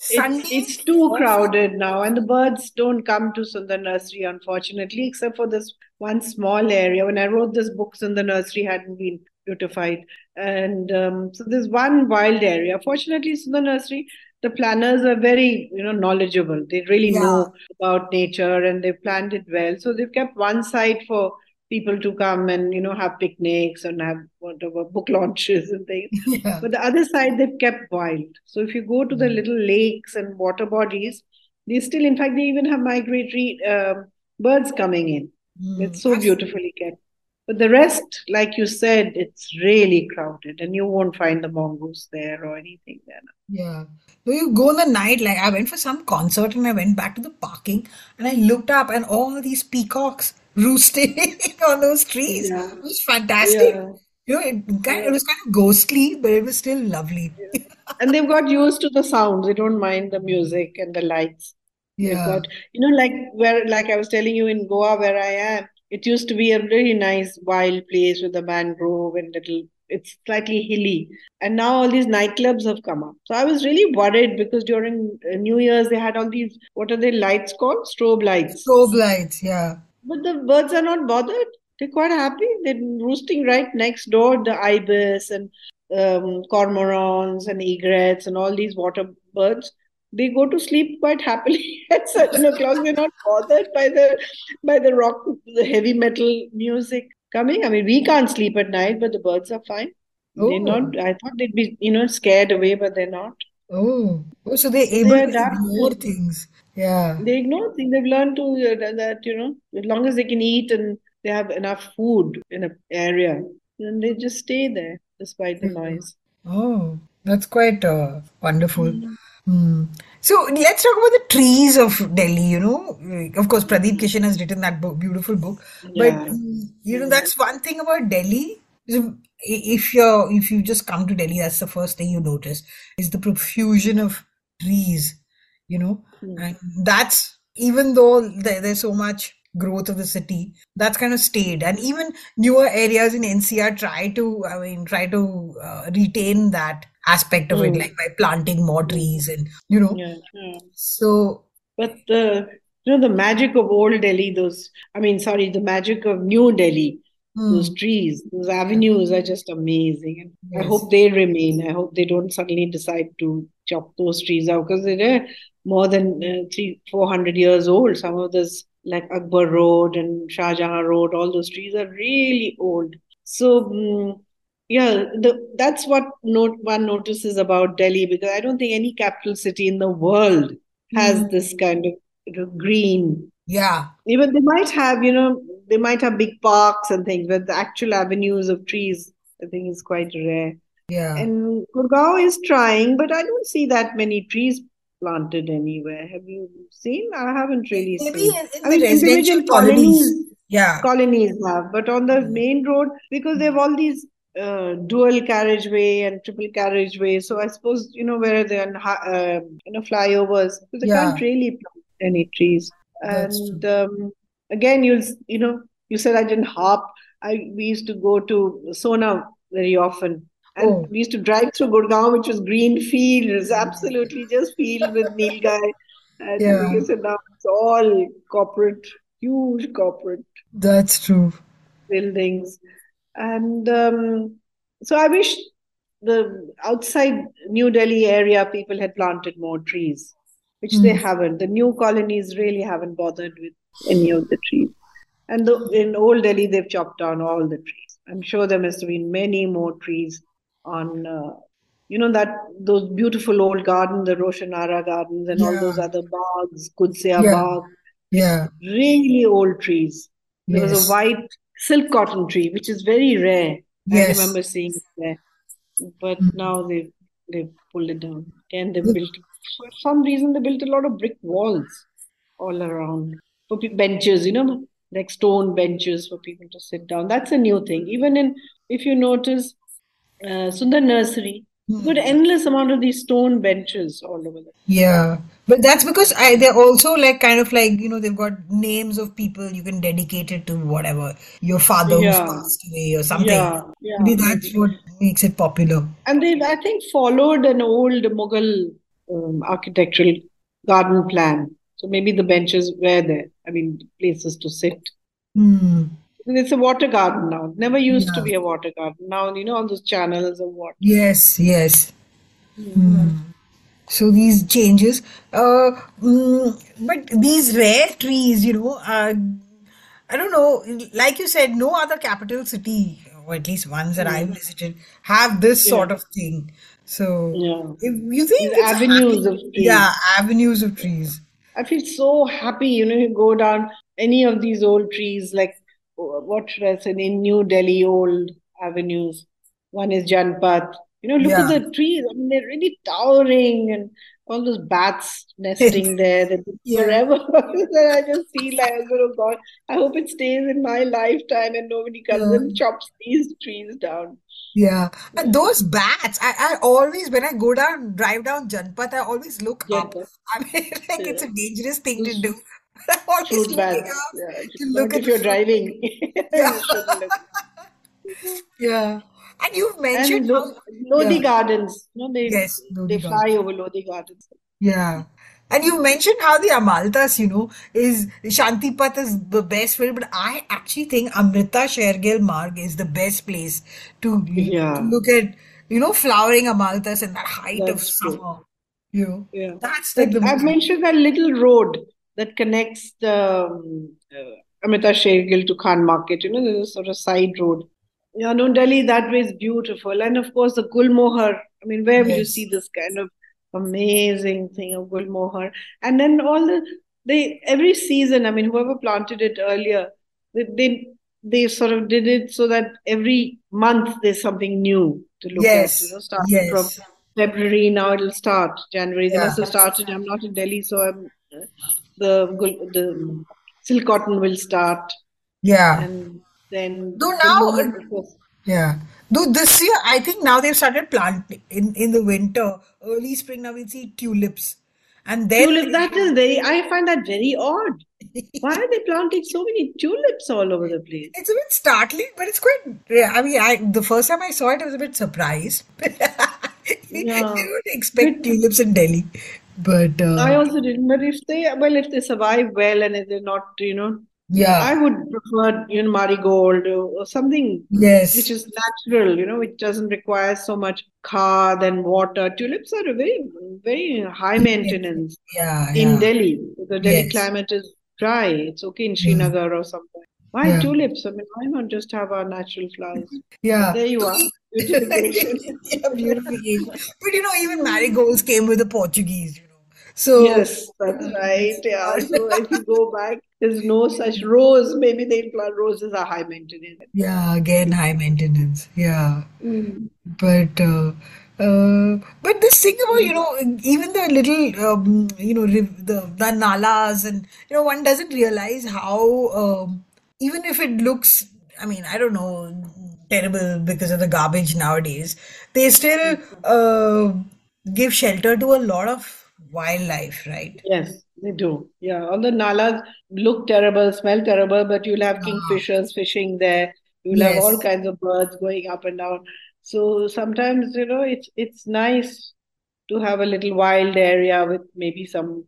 C: It's, it's too crowded now, and the birds don't come to Sundar Nursery, unfortunately, except for this one small area. When I wrote this book, Sundar Nursery hadn't been beautified. And um, so there's one wild area. Fortunately, Sundar Nursery, the planners are very, you know, knowledgeable. They really
B: Yeah.
C: know about nature and they've planned it well. So they've kept one site for people to come and, you know, have picnics and have whatever book launches and things. <laughs>
B: Yeah.
C: But the other side, they've kept wild. So if you go to the little lakes and water bodies, they still, in fact, they even have migratory um, birds coming in.
B: Mm.
C: It's so beautifully kept. But the rest, like you said, it's really crowded and you won't find the mongoose there or anything there.
B: Yeah. So you go in the night, like I went for some concert and I went back to the parking and I looked up and all these peacocks roosting <laughs> on those trees.
C: Yeah.
B: It was fantastic.
C: Yeah.
B: You know, it, kind, it was kind of ghostly, but it was still lovely.
C: And they've got used to the sounds. They don't mind the music and the lights.
B: Yeah.
C: got, you know, like where, like I was telling you in Goa, where I am, it used to be a really nice wild place with a mangrove and little, it's slightly hilly. And now all these nightclubs have come up. So I was really worried because during uh, New Year's, they had all these, what are the lights called? Strobe lights.
B: Strobe lights, yeah.
C: But the birds are not bothered. They're quite happy. They're roosting right next door. The ibis and um, cormorants and egrets and all these water birds. They go to sleep quite happily <laughs> at seven o'clock. They're not bothered by the by the rock, the heavy metal music coming. I mean, we can't sleep at night, but the birds are fine. They're
B: Oh.
C: not. I thought they'd be, you know, scared away, but they're not.
B: Oh. Oh, so they're
C: they
B: able to ignore
C: to-
B: things. Yeah.
C: They ignore things. They've learned to uh, that, you know, as long as they can eat and they have enough food in an area, then they just stay there despite the noise.
B: Oh, that's quite uh, wonderful. Mm. So let's talk about the trees of Delhi. You know, of course, Pradip Krishen has written that book, beautiful book. But
C: Yeah.
B: mm, you know, that's one thing about Delhi. If you're if you just come to Delhi, that's the first thing you notice is the profusion of trees. You know,
C: Mm.
B: and that's even though there, there's so much growth of the city, that's kind of stayed. And even newer areas in NCR try to, I mean, try to uh, retain that aspect of it,
C: Mm.
B: like by planting more trees and you know.
C: Yeah, yeah.
B: So
C: But the you know the magic of old Delhi, those I mean, sorry, the magic of new Delhi, those
B: mm,
C: trees, those avenues are just amazing. And I hope they remain. I hope they don't suddenly decide to chop those trees out because they're more than uh, three, four hundred years old. Some of those, like Akbar Road and Shah Jahan Road, all those trees are really old. So, mm, yeah, the that's what note one notices about Delhi because I don't think any capital city in the world has
B: mm,
C: this kind of green.
B: Yeah,
C: Even they might have, you know, they might have big parks and things, but the actual avenues of trees, I think, is quite rare.
B: yeah.
C: And Gurgaon is trying, but I don't see that many trees planted anywhere. Have you seen? I haven't really
B: Maybe
C: seen.
B: in, in
C: I mean,
B: residential
C: individual
B: colonies.
C: colonies,
B: Yeah,
C: colonies have, but on the
B: mm,
C: main road, because they have all these uh, dual carriageway and triple carriageway. So I suppose, you know, where they're hi- uh, you know, flyovers, so they
B: yeah,
C: can't really plant any trees. And um, again, you'll, you know, you said I didn't hop. I we used to go to Sona very often. And
B: Oh,
C: we used to drive through Gurgaon, which was green fields, absolutely just field with Nilgai. And
B: yeah,
C: because now it's all corporate, huge corporate
B: that's true.
C: buildings. And um, so I wish the outside New Delhi area people had planted more trees, which they
B: Mm,
C: haven't. The new colonies really haven't bothered with any of the trees. And the, in Old Delhi, they've chopped down all the trees. I'm sure there must have been many more trees on, uh, you know, that those beautiful old gardens, the Roshanara gardens, and all those other bags, Kudsia
B: yeah,
C: Bagh,
B: yeah,
C: really old trees. There was a white silk cotton tree, which is very rare.
B: Yes.
C: I remember seeing it there, but
B: Mm.
C: now they've they've pulled it down. And they've
B: The-
C: built, for some reason, they built a lot of brick walls all around for pe- benches, you know, like stone benches for people to sit down. That's a new thing. Even in, if you notice, uh, Sundar Nursery,
B: Mm.
C: endless amount of these stone benches all over there.
B: Yeah, but that's because I they're also like kind of like you know they've got names of people you can dedicate it to whatever your father who's passed away or something.
C: yeah, yeah,
B: Maybe that's what makes it popular.
C: And they've, I think, followed an old Mughal um, architectural garden plan. So maybe the benches were there. I mean, places to sit.
B: Hmm.
C: It's a water garden now. It never used to be a water garden. Now, you know, all those channels of water.
B: Yes, yes.
C: Yeah.
B: Hmm. So these changes, uh, mm, but these rare trees, you know, uh, I don't know, like you said, no other capital city, or at least ones that I've
C: Mm.
B: visited, have this
C: Yeah,
B: sort of thing. So
C: yeah.
B: if you think it's
C: avenues of
B: yeah, avenues of trees.
C: I feel so happy, you know, you go down any of these old trees, like what should I say, in New Delhi, old avenues. One is Janpath. You know, look at the trees. I mean, they're really towering and all those bats nesting <laughs> there.
B: Yeah.
C: forever. <laughs> Then I just feel like, oh God, I hope it stays in my lifetime and nobody comes
B: Yeah.
C: and chops these trees down.
B: Yeah,
C: Yeah.
B: and those bats, I, I always, when I go down, drive down Janpath, I always look up. I mean, <laughs> like it's
C: Yeah.
B: a dangerous thing to do. <laughs> <laughs> I'm always looking
C: bats.
B: up
C: Yeah.
B: to
C: Not
B: look at
C: if
B: the
C: you're driving.
B: Yeah,
C: You shouldn't look.
B: yeah. And you've
C: And
B: mentioned
C: Lo
B: how,
C: Lodi
B: yeah,
C: Gardens, you know, they
B: yes,
C: they
B: Lodi
C: fly over Lodi Gardens.
B: Yeah. And you mentioned how the Amaltas, you know, is Shantipath is the best way, but I actually think Amrita Shergill Marg is the best place to, to look at, you know, flowering Amaltas in that height of
C: that's true.
B: summer. You know,
C: Yeah.
B: that's like
C: I've mentioned that little road that connects the um, uh, Amrita Shergill to Khan Market. You know, there's a sort of side road. Yeah, no, Delhi that way is beautiful. And of course, the Gulmohar. I mean, where will you see this kind of amazing thing of Gulmohar? And then all the they every season. I mean, whoever planted it earlier, they they they sort of did it so that every month there's something new to look
B: Yes,
C: at. You know, starting
B: yes.
C: from February, now it'll start. January, they
B: Yeah.
C: must have started. I'm not in Delhi, so I'm uh, the the silk cotton will start,
B: Yeah.
C: and then
B: Though now-
C: moment- of course,
B: Yeah. Though this year, I think now they've started planting in, in the winter, early spring, now we'll see tulips. And then
C: tulip. That is very. I find that very odd. <laughs> Why are they planting so many tulips all over the place?
B: it's a bit startling, but it's quite. I mean, I the first time I saw it, I was a bit surprised. <laughs>
C: Yeah.
B: You would expect tulips in Delhi, but uh,
C: I also didn't. But if they, well, if they survive well and if they're not, you know,
B: yeah,
C: I would prefer, you know, marigold or, something
B: yes,
C: which is natural, you know, which doesn't require so much car and water. Tulips are a very, very high maintenance
B: yeah,
C: in
B: yeah.
C: Delhi. The Delhi
B: Yes.
C: climate is dry. It's okay in Srinagar or somewhere. Why
B: Yeah.
C: tulips? I mean, why not just have our natural flowers?
B: yeah.
C: There you are. Beautification. <laughs>
B: yeah, beautification. But you know, even marigolds came with the Portuguese, you know. So
C: Yes, that's right. Yeah. <laughs> So if you go back, there's no such rose. Maybe they plant roses are high maintenance.
B: yeah, again high maintenance. Yeah.
C: Mm.
B: But uh, uh, but this thing about you know even the little um, you know the the nalas and you know one doesn't realize how um, even if it looks I mean I don't know terrible because of the garbage nowadays they still uh, give shelter to a lot of wildlife right
C: Yes, they do. Yeah, all the nalas look terrible, smell terrible, but you'll have kingfishers fishing there. You'll have all kinds of birds going up and down. So sometimes, you know, it's it's nice to have a little wild area with maybe some.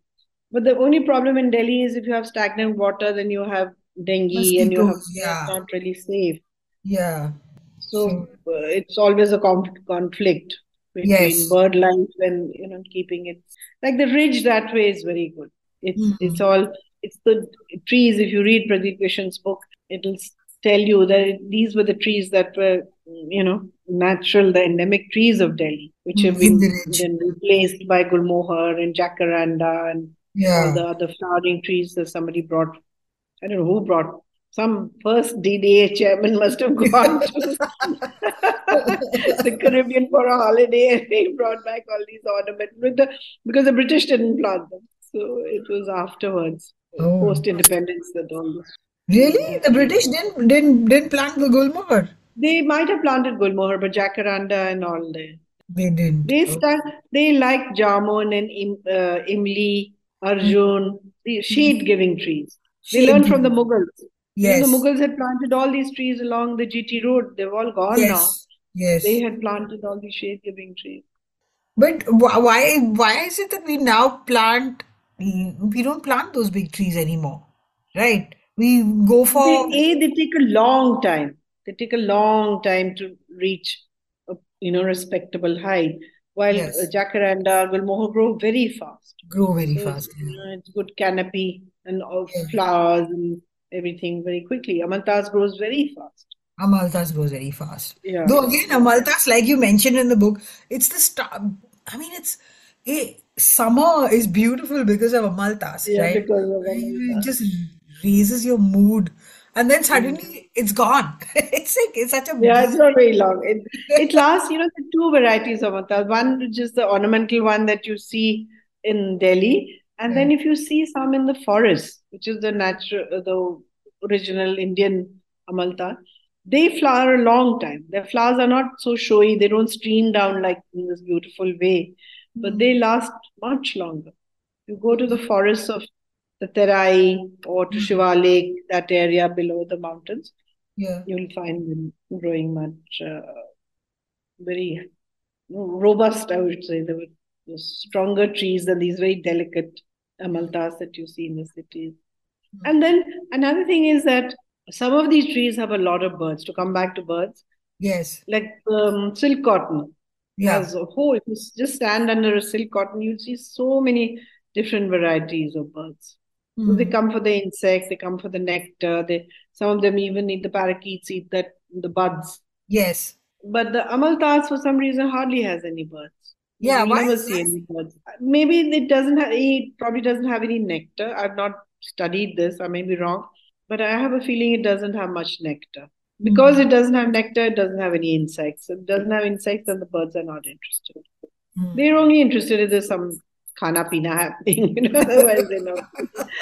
C: But the only problem in Delhi is if you have stagnant water, then you have dengue and you have
B: yeah.
C: it's not really safe.
B: yeah
C: So uh, it's always a conf conflict between
B: Yes.
C: bird life and you know keeping it like the ridge that way is very good. It's
B: Mhm.
C: it's all it's the trees. If you read Pradip Krishen's book, it'll tell you that it- these were the trees that were you know natural, the endemic trees of Delhi, which have
B: Mm, in
C: been then replaced by gulmohar and jacaranda and
B: yeah
C: the other flowering trees that somebody brought. I don't know who brought. Some first DDA chairman <laughs> must have gone to <laughs> the Caribbean for a holiday and he brought back all these ornaments with the because the British didn't plant them. So it was afterwards,
B: Oh.
C: post independence, that all this.
B: really the British didn't didn't didn't plant the gulmohar
C: They might have planted gulmohar, but jacaranda and all they
B: they didn't
C: they start they like jamun and im, uh, imli, arjun, the shade giving trees. They learned from the Mughals.
B: Yes
C: the Mughals had planted all these trees along the GT road. They've all gone now.
B: yes yes
C: They had planted all these shade giving trees.
B: But why why is it that we now plant we don't plant those big trees anymore, right? We go
C: They,
B: for
C: A, they take a long time. They take a long time to reach a you know respectable height. While
B: Yes.
C: uh, jacaranda, gulmohar grow very fast.
B: grow very
C: So
B: fast.
C: you know, it's good canopy and all
B: Yeah.
C: flowers and everything very quickly. Amaltas grows very fast.
B: Amalthas grows very fast.
C: Yeah.
B: Though again, Amalthas, like you mentioned in the book, it's the star. I mean, it's a summer is beautiful because of Amalthas,
C: Yeah,
B: right?
C: because of
B: It just raises your mood, and then suddenly it's gone. <laughs> It's like it's such a
C: Yeah, it's not very long. It it lasts, you know, the two varieties of amaltas. One which is the ornamental one that you see in Delhi, and then if you see some in the forest, which is the natural, the original Indian amalta, they flower a long time. Their flowers are not so showy. They don't stream down like in this beautiful way, but they last much longer. You go to the forests of the Terai or to Shivalik, that area below the mountains
B: yeah.
C: you'll find them growing much uh, very robust, I would say. They were stronger trees than these very delicate amalthas that you see in the cities. And then another thing is that some of these trees have a lot of birds. To come back to birds,
B: Yes.
C: like um, silk cotton
B: Yeah.
C: has a whole. If you just stand under a silk cotton, you'll see so many different varieties of birds. So they
B: Mm.
C: come for the insects, they come for the nectar. They some of them even eat the parakeets, eat that the buds.
B: Yes.
C: But the amalthas, for some reason, hardly has any birds.
B: Yeah,
C: You
B: why
C: never see any birds. Maybe it doesn't have. It probably doesn't have any nectar. I've not studied this. I may be wrong. but I have a feeling it doesn't have much nectar. Because it doesn't have nectar, it doesn't have any insects. It doesn't have insects, and the birds are not interested.
B: Mm.
C: They're only interested if there's some khana pina happening, <laughs> you know, otherwise they're not,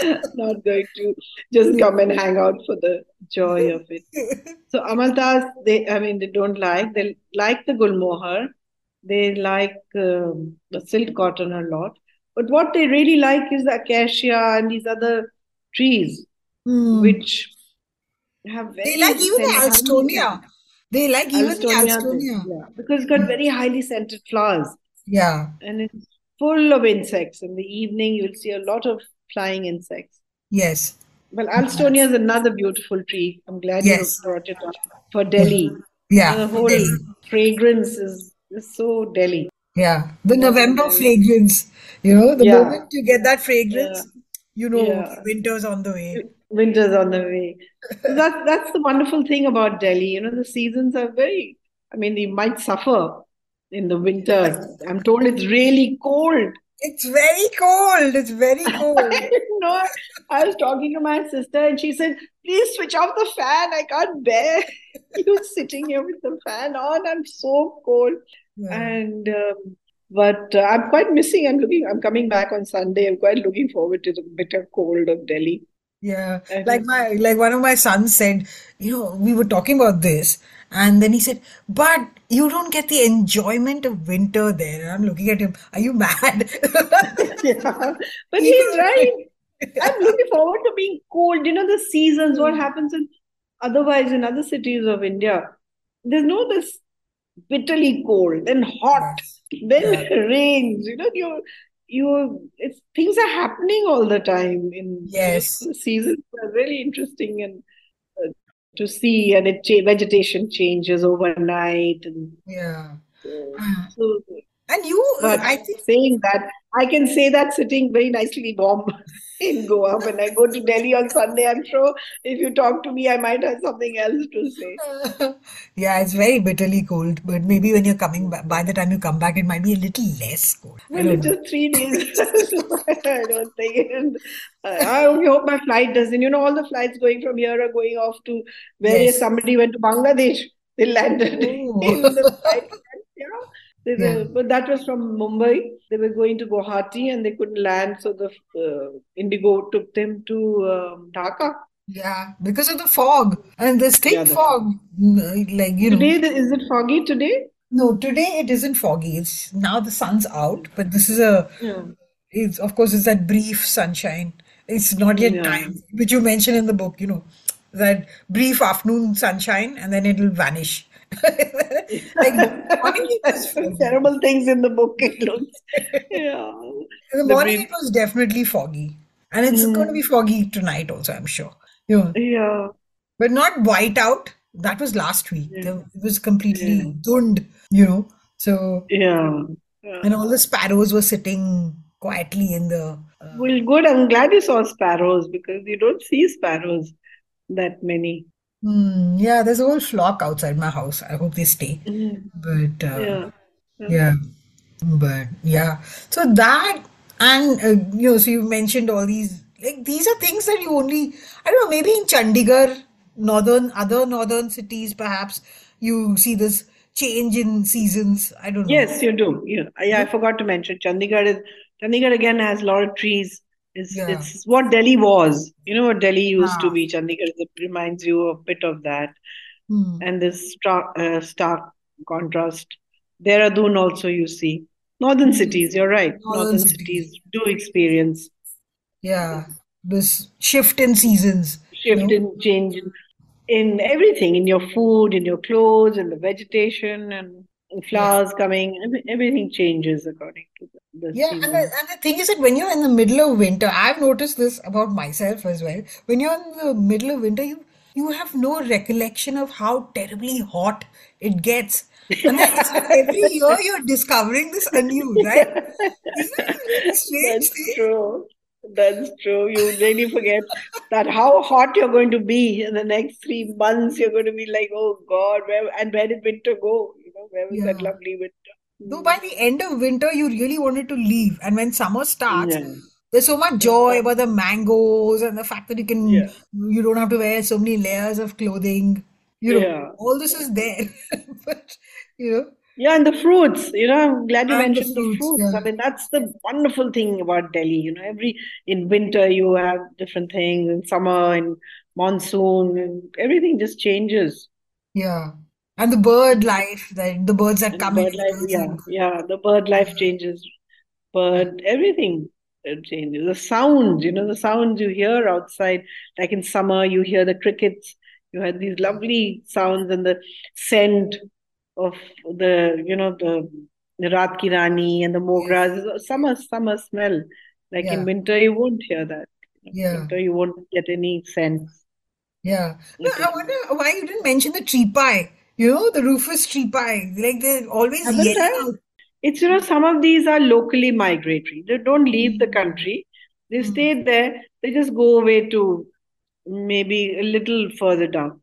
C: <laughs> not going to just come and hang out for the joy of it. <laughs> So Amaltas, they, I mean, they don't like, they like the gulmohar, they like um, the silk cotton a lot. But what they really like is the acacia and these other trees,
B: Mm.
C: which have very
B: They like even the Alstonia. They like even
C: Alstonia,
B: Alstonia.
C: yeah, because it's got very highly scented flowers
B: Yeah.
C: and it's full of insects. In the evening, you'll see a lot of flying insects.
B: Yes.
C: Well, Alstonia is another beautiful tree. I'm glad
B: Yes.
C: you brought it up for Delhi.
B: Yeah.
C: The whole
B: Delhi.
C: fragrance is, is so Delhi.
B: Yeah. The November fragrance. You know, the
C: Yeah.
B: moment you get that fragrance, you know
C: Yeah.
B: winter's on the way.
C: Winter's on the way. So that, that's the wonderful thing about Delhi. You know, the seasons are very, I mean, you might suffer in the winter. I'm told it's really cold.
B: It's very cold. It's very <laughs> cold.
C: no, I was talking to my sister and she said, please switch off the fan. I can't bear <laughs> you sitting here with the fan on. I'm so cold.
B: Yeah.
C: And um, but uh, I'm quite missing. I'm looking. I'm coming back on Sunday. I'm quite looking forward to the bitter cold of Delhi.
B: Yeah, like my like one of my sons said, you know, we were talking about this, and then he said, "But you don't get the enjoyment of winter there." And I'm looking at him, "Are you mad?" <laughs>
C: Yeah, <laughs> but he's right. <laughs> I'm looking forward to being cold. You know, the seasons, what happens in otherwise in other cities of India, there's no this bitterly cold, then hot, then
B: Yeah.
C: rains. You know, you you it's things are happening all the time in
B: Yes.
C: seasons are really interesting and uh, to see and it cha- vegetation changes overnight and
B: Yeah,
C: uh, so
B: and you, I think,
C: saying that, I can say that sitting very nicely warm <laughs> in Goa. When I go to Delhi on Sunday, I'm sure if you talk to me, I might have something else to say. <laughs>
B: yeah, it's very bitterly cold. But maybe when you're coming back, by the time you come back, it might be a little less cold.
C: Well, it's just three days. <laughs> I don't think. And uh, I only hope my flight doesn't. You know, all the flights going from here are going off to various.
B: Yes.
C: Somebody went to Bangladesh. They landed
B: Oh. <laughs>
C: in the flight. Yeah. They were,
B: Yeah.
C: but that was from Mumbai. They were going to Guwahati and they couldn't land, so the uh, Indigo took them to um, Dhaka.
B: Yeah, because of the fog and this thick
C: Yeah,
B: fog, mm, like you know.
C: Today, is it foggy today?
B: No, today it isn't foggy. It's now the sun's out, but this is a
C: Yeah.
B: it's of course it's that brief sunshine. It's not yet
C: Yeah.
B: time, which you mention in the book, you know, that brief afternoon sunshine and then it'll vanish. <laughs> Like the morning it was foggy. <laughs>
C: Terrible things in the book. It looks. Yeah.
B: The
C: The
B: morning
C: brief-
B: it was definitely foggy. And it's
C: Mm.
B: going to be foggy tonight also, I'm sure. You know,
C: Yeah.
B: but not white out. That was last week.
C: Yeah.
B: It was completely
C: Yeah.
B: dhund, you know. So
C: Yeah. Yeah.
B: and all the sparrows were sitting quietly in the uh,
C: Well, good. I'm glad you saw sparrows because you don't see sparrows that many.
B: Hmm, yeah, there's a whole flock outside my house. I hope they stay.
C: Mm.
B: But uh,
C: Yeah.
B: yeah, but yeah. So that and uh, you know, so you mentioned all these like these are things that you only I don't know maybe in Chandigarh, northern other northern cities perhaps you see this change in seasons. I don't know.
C: Yes, you do. Yeah, yeah. I forgot to mention Chandigarh is Chandigarh again has a lot of trees. It's
B: Yeah.
C: it's what Delhi was. You know what Delhi used to
B: Ah.
C: be. Chandigarh it reminds you a bit of that.
B: Hmm.
C: And this stark, uh, stark contrast. Dehradun also you see. Northern cities, you're right.
B: Northern
C: Northern
B: cities.
C: cities do experience
B: Yeah, this shift in seasons.
C: shift
B: No?
C: in change in, in everything, in your food, in your clothes, in the vegetation, and flowers coming. every- Everything changes according to the, the
B: Yeah, and the, and the thing is that when you're in the middle of winter, I've noticed this about myself as well. When you're in the middle of winter, you you have no recollection of how terribly hot it gets. And every <laughs> year you're discovering this anew, right? Isn't it really <laughs> strange
C: That's
B: thing?
C: true. That's true. You really forget that how hot you're going to be in the next three months. You're going to be like, oh God, where and where did winter go? Know, where was that lovely winter?
B: Though by the end of winter, you really wanted to leave. And when summer starts,
C: Yeah.
B: There's so much joy about the mangoes and the fact that you can
C: Yeah.
B: you don't have to wear so many layers of clothing. You know,
C: Yeah.
B: all this is there. <laughs> But you know,
C: Yeah, and the fruits, you know, I'm glad you
B: and
C: mentioned the
B: fruits,
C: fruits.
B: yeah.
C: I mean, that's the wonderful thing about Delhi. You know, every in winter you have different things, in summer, in monsoon, and everything just changes.
B: Yeah. And the bird life, that the birds that
C: And
B: come in
C: bird life, yeah,
B: and
C: yeah, the bird life changes, but everything changes. The sounds, you know, the sounds you hear outside, like in summer, you hear the crickets, you have these lovely sounds and the scent of the, you know, the, the Ki Rani and the Mogras. Summer, summer smell. Like in winter, you won't hear that.
B: yeah,
C: Winter, you won't get any sense.
B: yeah. No, I wonder why you didn't mention the tree pie. You know, the rufous tree pie. Like they're always yelling out.
C: It's, you know, some of these are locally migratory. They don't leave the country. They
B: mm.
C: stay there. They just go away to maybe a little further down.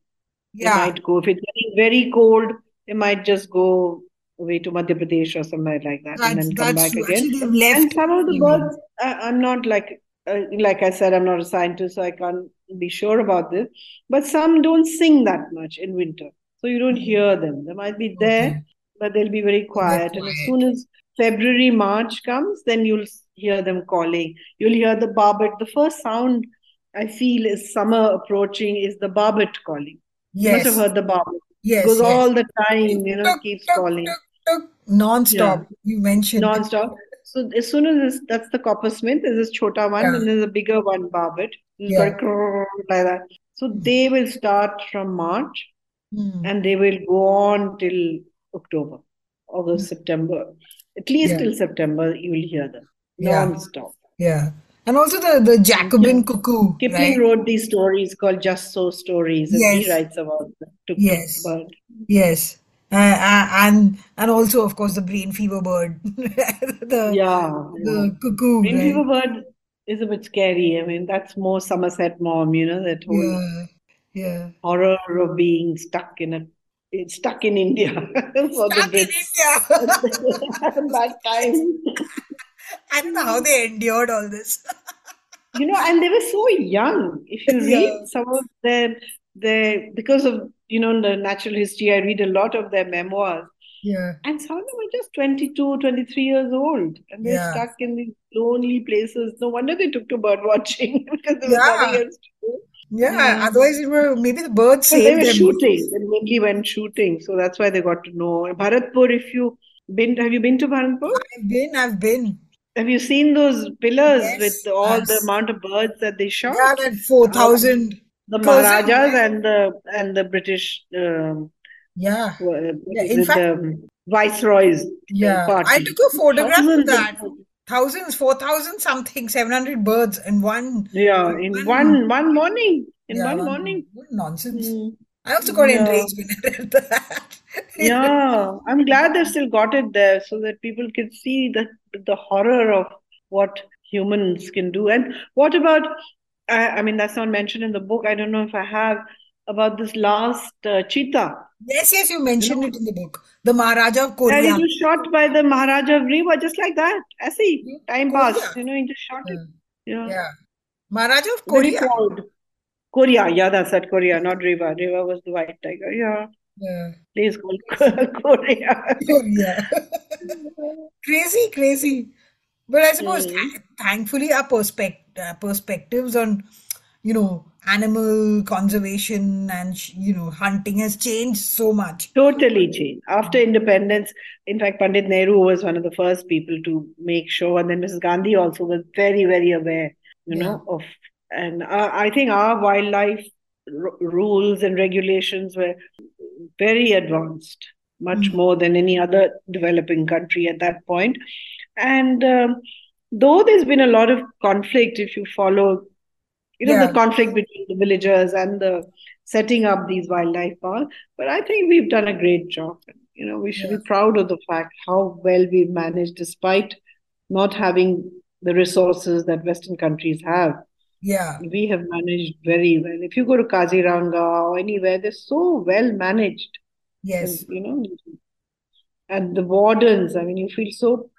B: Yeah.
C: They might go, if it's getting very cold, they might just go away to Madhya Pradesh or somewhere like that and then come back
B: true.
C: again.
B: Actually,
C: And some of the birds, I, I'm not like, uh, like I said, I'm not a scientist, so I can't be sure about this. But some don't sing that much in winter. So you don't hear them. They might be
B: Okay,
C: there, but they'll be very quiet. And as soon as February, March comes, then you'll hear them calling. You'll hear the barbet. The first sound I feel is summer approaching is the barbet calling. You must have heard the barbet. It
B: yes,
C: goes
B: yes.
C: all the time, you know,
B: Tuk,
C: keeps
B: tuk,
C: calling.
B: tuk, tuk,
C: Yeah,
B: non-stop. You mentioned.
C: non-stop. So as soon as this, that's the coppersmith, there's this chota one,
B: Yeah,
C: and there's a bigger one, barbet,
B: yeah.
C: crrrr like that. So hmm. they will start from March
B: Mm,
C: and they will go on till October, August,
B: mm,
C: September. At least
B: Yeah,
C: till September, you will hear them
B: yeah,
C: non-stop.
B: yeah. And also the the Jacobin
C: Kip-
B: cuckoo,
C: Kipling
B: right?
C: wrote these stories called Just So Stories, and he writes about the tuk tuk
B: yes,
C: bird.
B: yes. Uh, uh, and and also of course the brain fever bird, <laughs> the
C: Yeah, yeah.
B: the cuckoo,
C: Green
B: right?
C: fever bird is a bit scary. I mean, that's more Somerset Maugham, you know, that whole
B: Yeah, yeah.
C: horror of being stuck in a it's stuck in India <laughs> for the
B: Stuck in India. <laughs>
C: that time.
B: I don't know how they endured all this. <laughs>
C: You know, and they were so young. If you
B: Yeah,
C: read some of their their because of you know the natural history, I read a lot of their memoirs.
B: yeah,
C: And some of them were just 22, 23 years old, and they're
B: yeah,
C: stuck in these lonely places. No wonder they took to bird watching because there was nothing
B: yeah,
C: else to do.
B: Yeah.
C: Yeah.
B: Otherwise, it were maybe the birds
C: they were
B: them.
C: shooting. They mainly went shooting, so that's why they got to know. Bharatpur, if you been, have you been to Bharatpur?
B: I've been, I've been.
C: Have you seen those pillars with all the amount of birds that they
B: yeah,
C: shot?
B: that four thousand
C: the
B: cousin,
C: Maharajas and the and the British um,
B: Yeah,
C: what
B: yeah. In fact,
C: the viceroys uh,
B: yeah, I took a photograph of that. Thousands, four thousand something, seven hundred birds in one,
C: yeah,
B: in one.
C: one one morning. In
B: Yeah,
C: one
B: one
C: morning.
B: Nonsense.
C: Mm,
B: I also got
C: yeah.
B: enraged when I read that. <laughs>
C: Yeah, I'm glad they've still got it there so that people can see the the horror of what humans can do. And what about, I, I mean, that's not mentioned in the book. I don't know if I have about this last uh, cheetah.
B: Yes, yes, you
C: You
B: mentioned
C: know,
B: it in the book. The Maharaja of
C: and
B: Korea.
C: it was shot by the Maharaja of Rewa just like that. I see. Time
B: Korea.
C: passed. You know, he just shot it.
B: Yeah,
C: Yeah.
B: yeah. Maharaja of
C: Very
B: Korea.
C: proud. Korea. Yeah, that's at Korea, not Rewa. Rewa was the white tiger. Yeah.
B: Yeah,
C: Place called <laughs> Korea.
B: Korea. <laughs> Crazy, crazy. But I suppose,
C: Mm.
B: th- thankfully, our perspect uh, perspectives on, you know, animal conservation and, you know, hunting has changed so much.
C: Totally changed. After independence, in fact, Pandit Nehru was one of the first people to make sure, and then Mrs. Gandhi also was very, very aware, you
B: Yeah,
C: know, of, and uh, I think our wildlife r rules and regulations were very advanced, much
B: Mm.
C: more than any other developing country at that point. And um, though there's been a lot of conflict, if you follow, you know,
B: yeah,
C: the conflict between the villagers and the setting up these wildlife parks, but I think we've done a great job. You know, we should
B: yeah,
C: be proud of the fact how well we've managed, despite not having the resources that Western countries have.
B: yeah,
C: We have managed very well. If you go to Kaziranga or anywhere, they're so well managed. And,
B: yes,
C: you know, and the wardens, I mean, you feel so.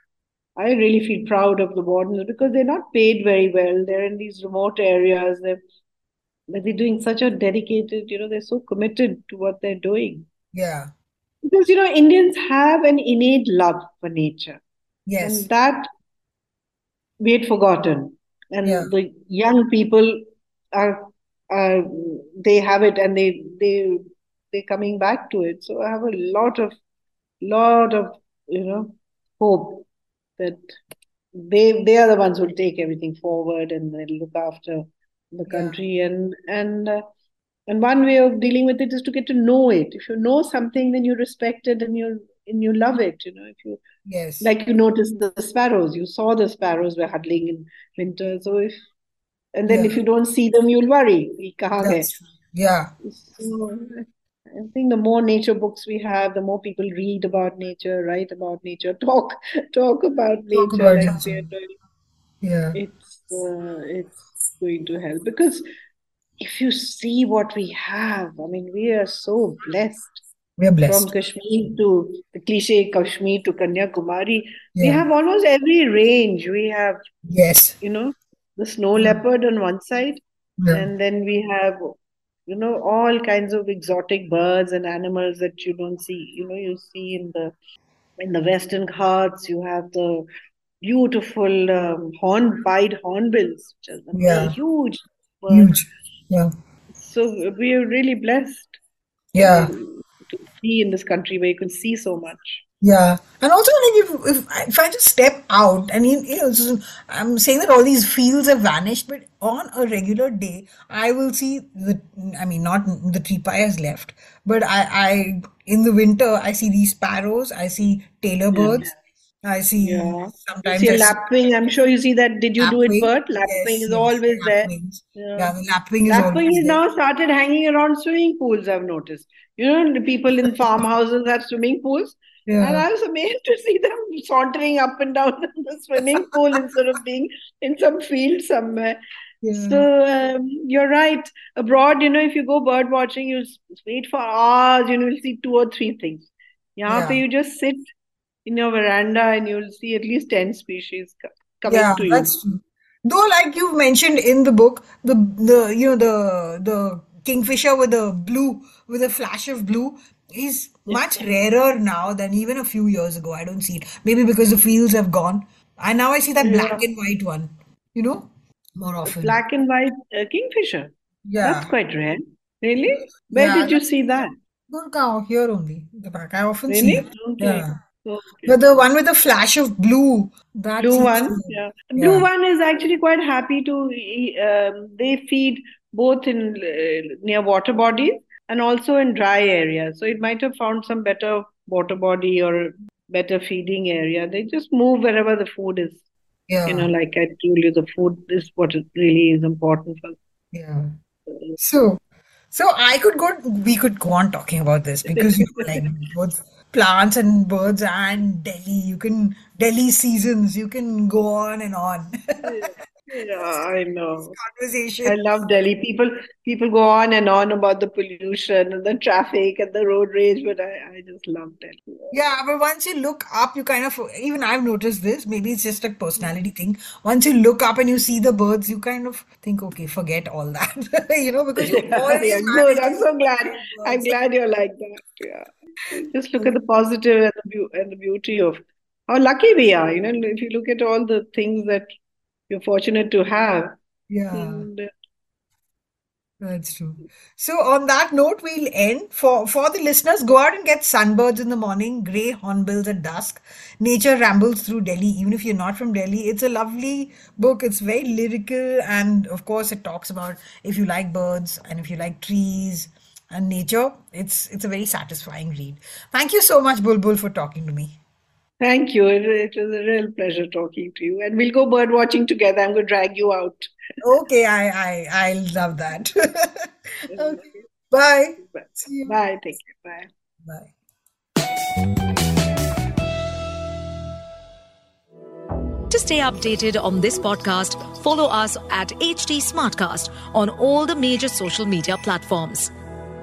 C: I really feel proud of the wardens because they're not paid very well. They're in these remote areas. They're, they're doing such a dedicated, you know, they're so committed to what they're doing.
B: Yeah.
C: Because, you know, Indians have an innate love for nature.
B: Yes.
C: And that we had forgotten. And
B: Yeah.
C: the young people are, are they have it and they they they're coming back to it. So I have a lot of lot of you know hope that they they are the ones who will take everything forward and they'll look after the
B: Yeah.
C: country and and uh, and one way of dealing with it is to get to know it. If you know something, then you respect it and you and you love it. You know, if you
B: Yes.
C: like you noticed the, the sparrows, you saw the sparrows were huddling in winter. So if and then
B: Yeah.
C: if you don't see them, you'll worry. "Ye kahan hai?"
B: Yeah.
C: So I think the more nature books we have, the more people read about nature, write about nature, <laughs> talk talk about
B: Talk
C: nature
B: about
C: doing.
B: Yeah.
C: It's uh, it's going to help because if you see what we have, I mean, we are so blessed.
B: We are blessed. From.
C: Kashmir to the cliche Kashmir to Kanyakumari, we have almost every range. We have,
B: Yes.
C: you know, the snow leopard on one side,
B: Yeah.
C: and then we have, you know, all kinds of exotic birds and animals that you don't see. You know, you see in the in the Western Ghats, you have the beautiful um, horn pied hornbills, which is a
B: Yeah.
C: huge bird.
B: Huge. Yeah.
C: So we are really blessed
B: Yeah.
C: to, to be in this country where you can see so much.
B: Yeah, and also like if if, I- if I just step out I mean, you know, so I'm saying that all these fields have vanished, but on a regular day, I will see the. I mean, not the tree pie has left, but I I in the winter I see these sparrows, I see tailor birds, I see
C: Yeah. You
B: sometimes
C: see a
B: I see
C: lapwing. I'm sure you see that. Did you do it,
B: lapwing.
C: Bert?
B: Yes,
C: Lapwing is
B: yes,
C: always there.
B: lapwings.
C: Yeah.
B: Yeah, the lapwing is
C: Lapwing
B: always
C: is
B: there.
C: now started hanging around swimming pools, I've noticed. You know, the people in farmhouses have swimming pools.
B: Yeah.
C: And I was amazed to see them sauntering up and down in <laughs> the swimming pool instead of being in some field somewhere.
B: Yeah.
C: So um, you're right. Abroad, you know, if you go bird watching, you wait for hours, you know, you'll see two or three things.
B: Yeah, So
C: you just sit in your veranda and you'll see at least 10 species coming
B: yeah,
C: to you.
B: That's true. Though, like you've mentioned in the book, the, the you know, the, the kingfisher with a blue, with a flash of blue, is much rarer now than even a few years ago. I don't see it. Maybe because the fields have gone. And now I see that
C: Yeah.
B: black and white one, you know, more often.
C: Black and white uh, kingfisher.
B: Yeah.
C: That's quite rare. Really? Where
B: Yeah,
C: did you see that?
B: Gurgaon, here only, the back. I often see
C: Really?
B: it.
C: Okay.
B: Yeah.
C: Okay.
B: But the one with the flash of blue, that
C: Blue one,
B: to,
C: yeah. Blue
B: yeah.
C: one is actually quite happy to. Um, they feed both in uh, near water bodies and also in dry areas. So it might have found some better water body or better feeding area. They just move wherever the food is. Yeah. You know, like I told you, the food is what is really is important for.
B: Yeah. So, so I could go, we could go on talking about this because you know, like <laughs> both plants and birds and Delhi, you can, Delhi seasons, you can go on and on.
C: Yeah, I know.
B: Conversation.
C: I love Delhi. People people go on and on about the pollution and the traffic and the road rage, but I, I just love Delhi.
B: Yeah, but once you look up, you kind of, even I've noticed this, maybe it's just a personality thing. Once you look up and you see the birds, you kind of think, okay, forget all that, <laughs> you know, because you're <laughs>
C: Yeah, yeah, good. I'm so glad. I'm glad you're like that. Yeah. Just look at the positive and the beau- and the beauty of how lucky we are. You know, if you look at all the things that you're fortunate to have,
B: Yeah.
C: and uh,
B: That's true. So on that note, we'll end. For for the listeners, go out and get sunbirds in the morning, grey hornbills at dusk. Nature rambles through Delhi. Even if you're not from Delhi, it's a lovely book. It's very lyrical, and of course, it talks about if you like birds and if you like trees and nature. It's it's a very satisfying read. Thank you so much, Bulbul, for talking to me.
C: Thank you. It, it was a real pleasure talking to you. And we'll go bird watching together. I'm going to drag you out.
B: Okay, I I I love that. <laughs> Okay, bye. See you.
C: Bye. Take care. Bye.
B: Bye.
A: To stay updated on this podcast, follow us at HT Smartcast on all the major social media platforms.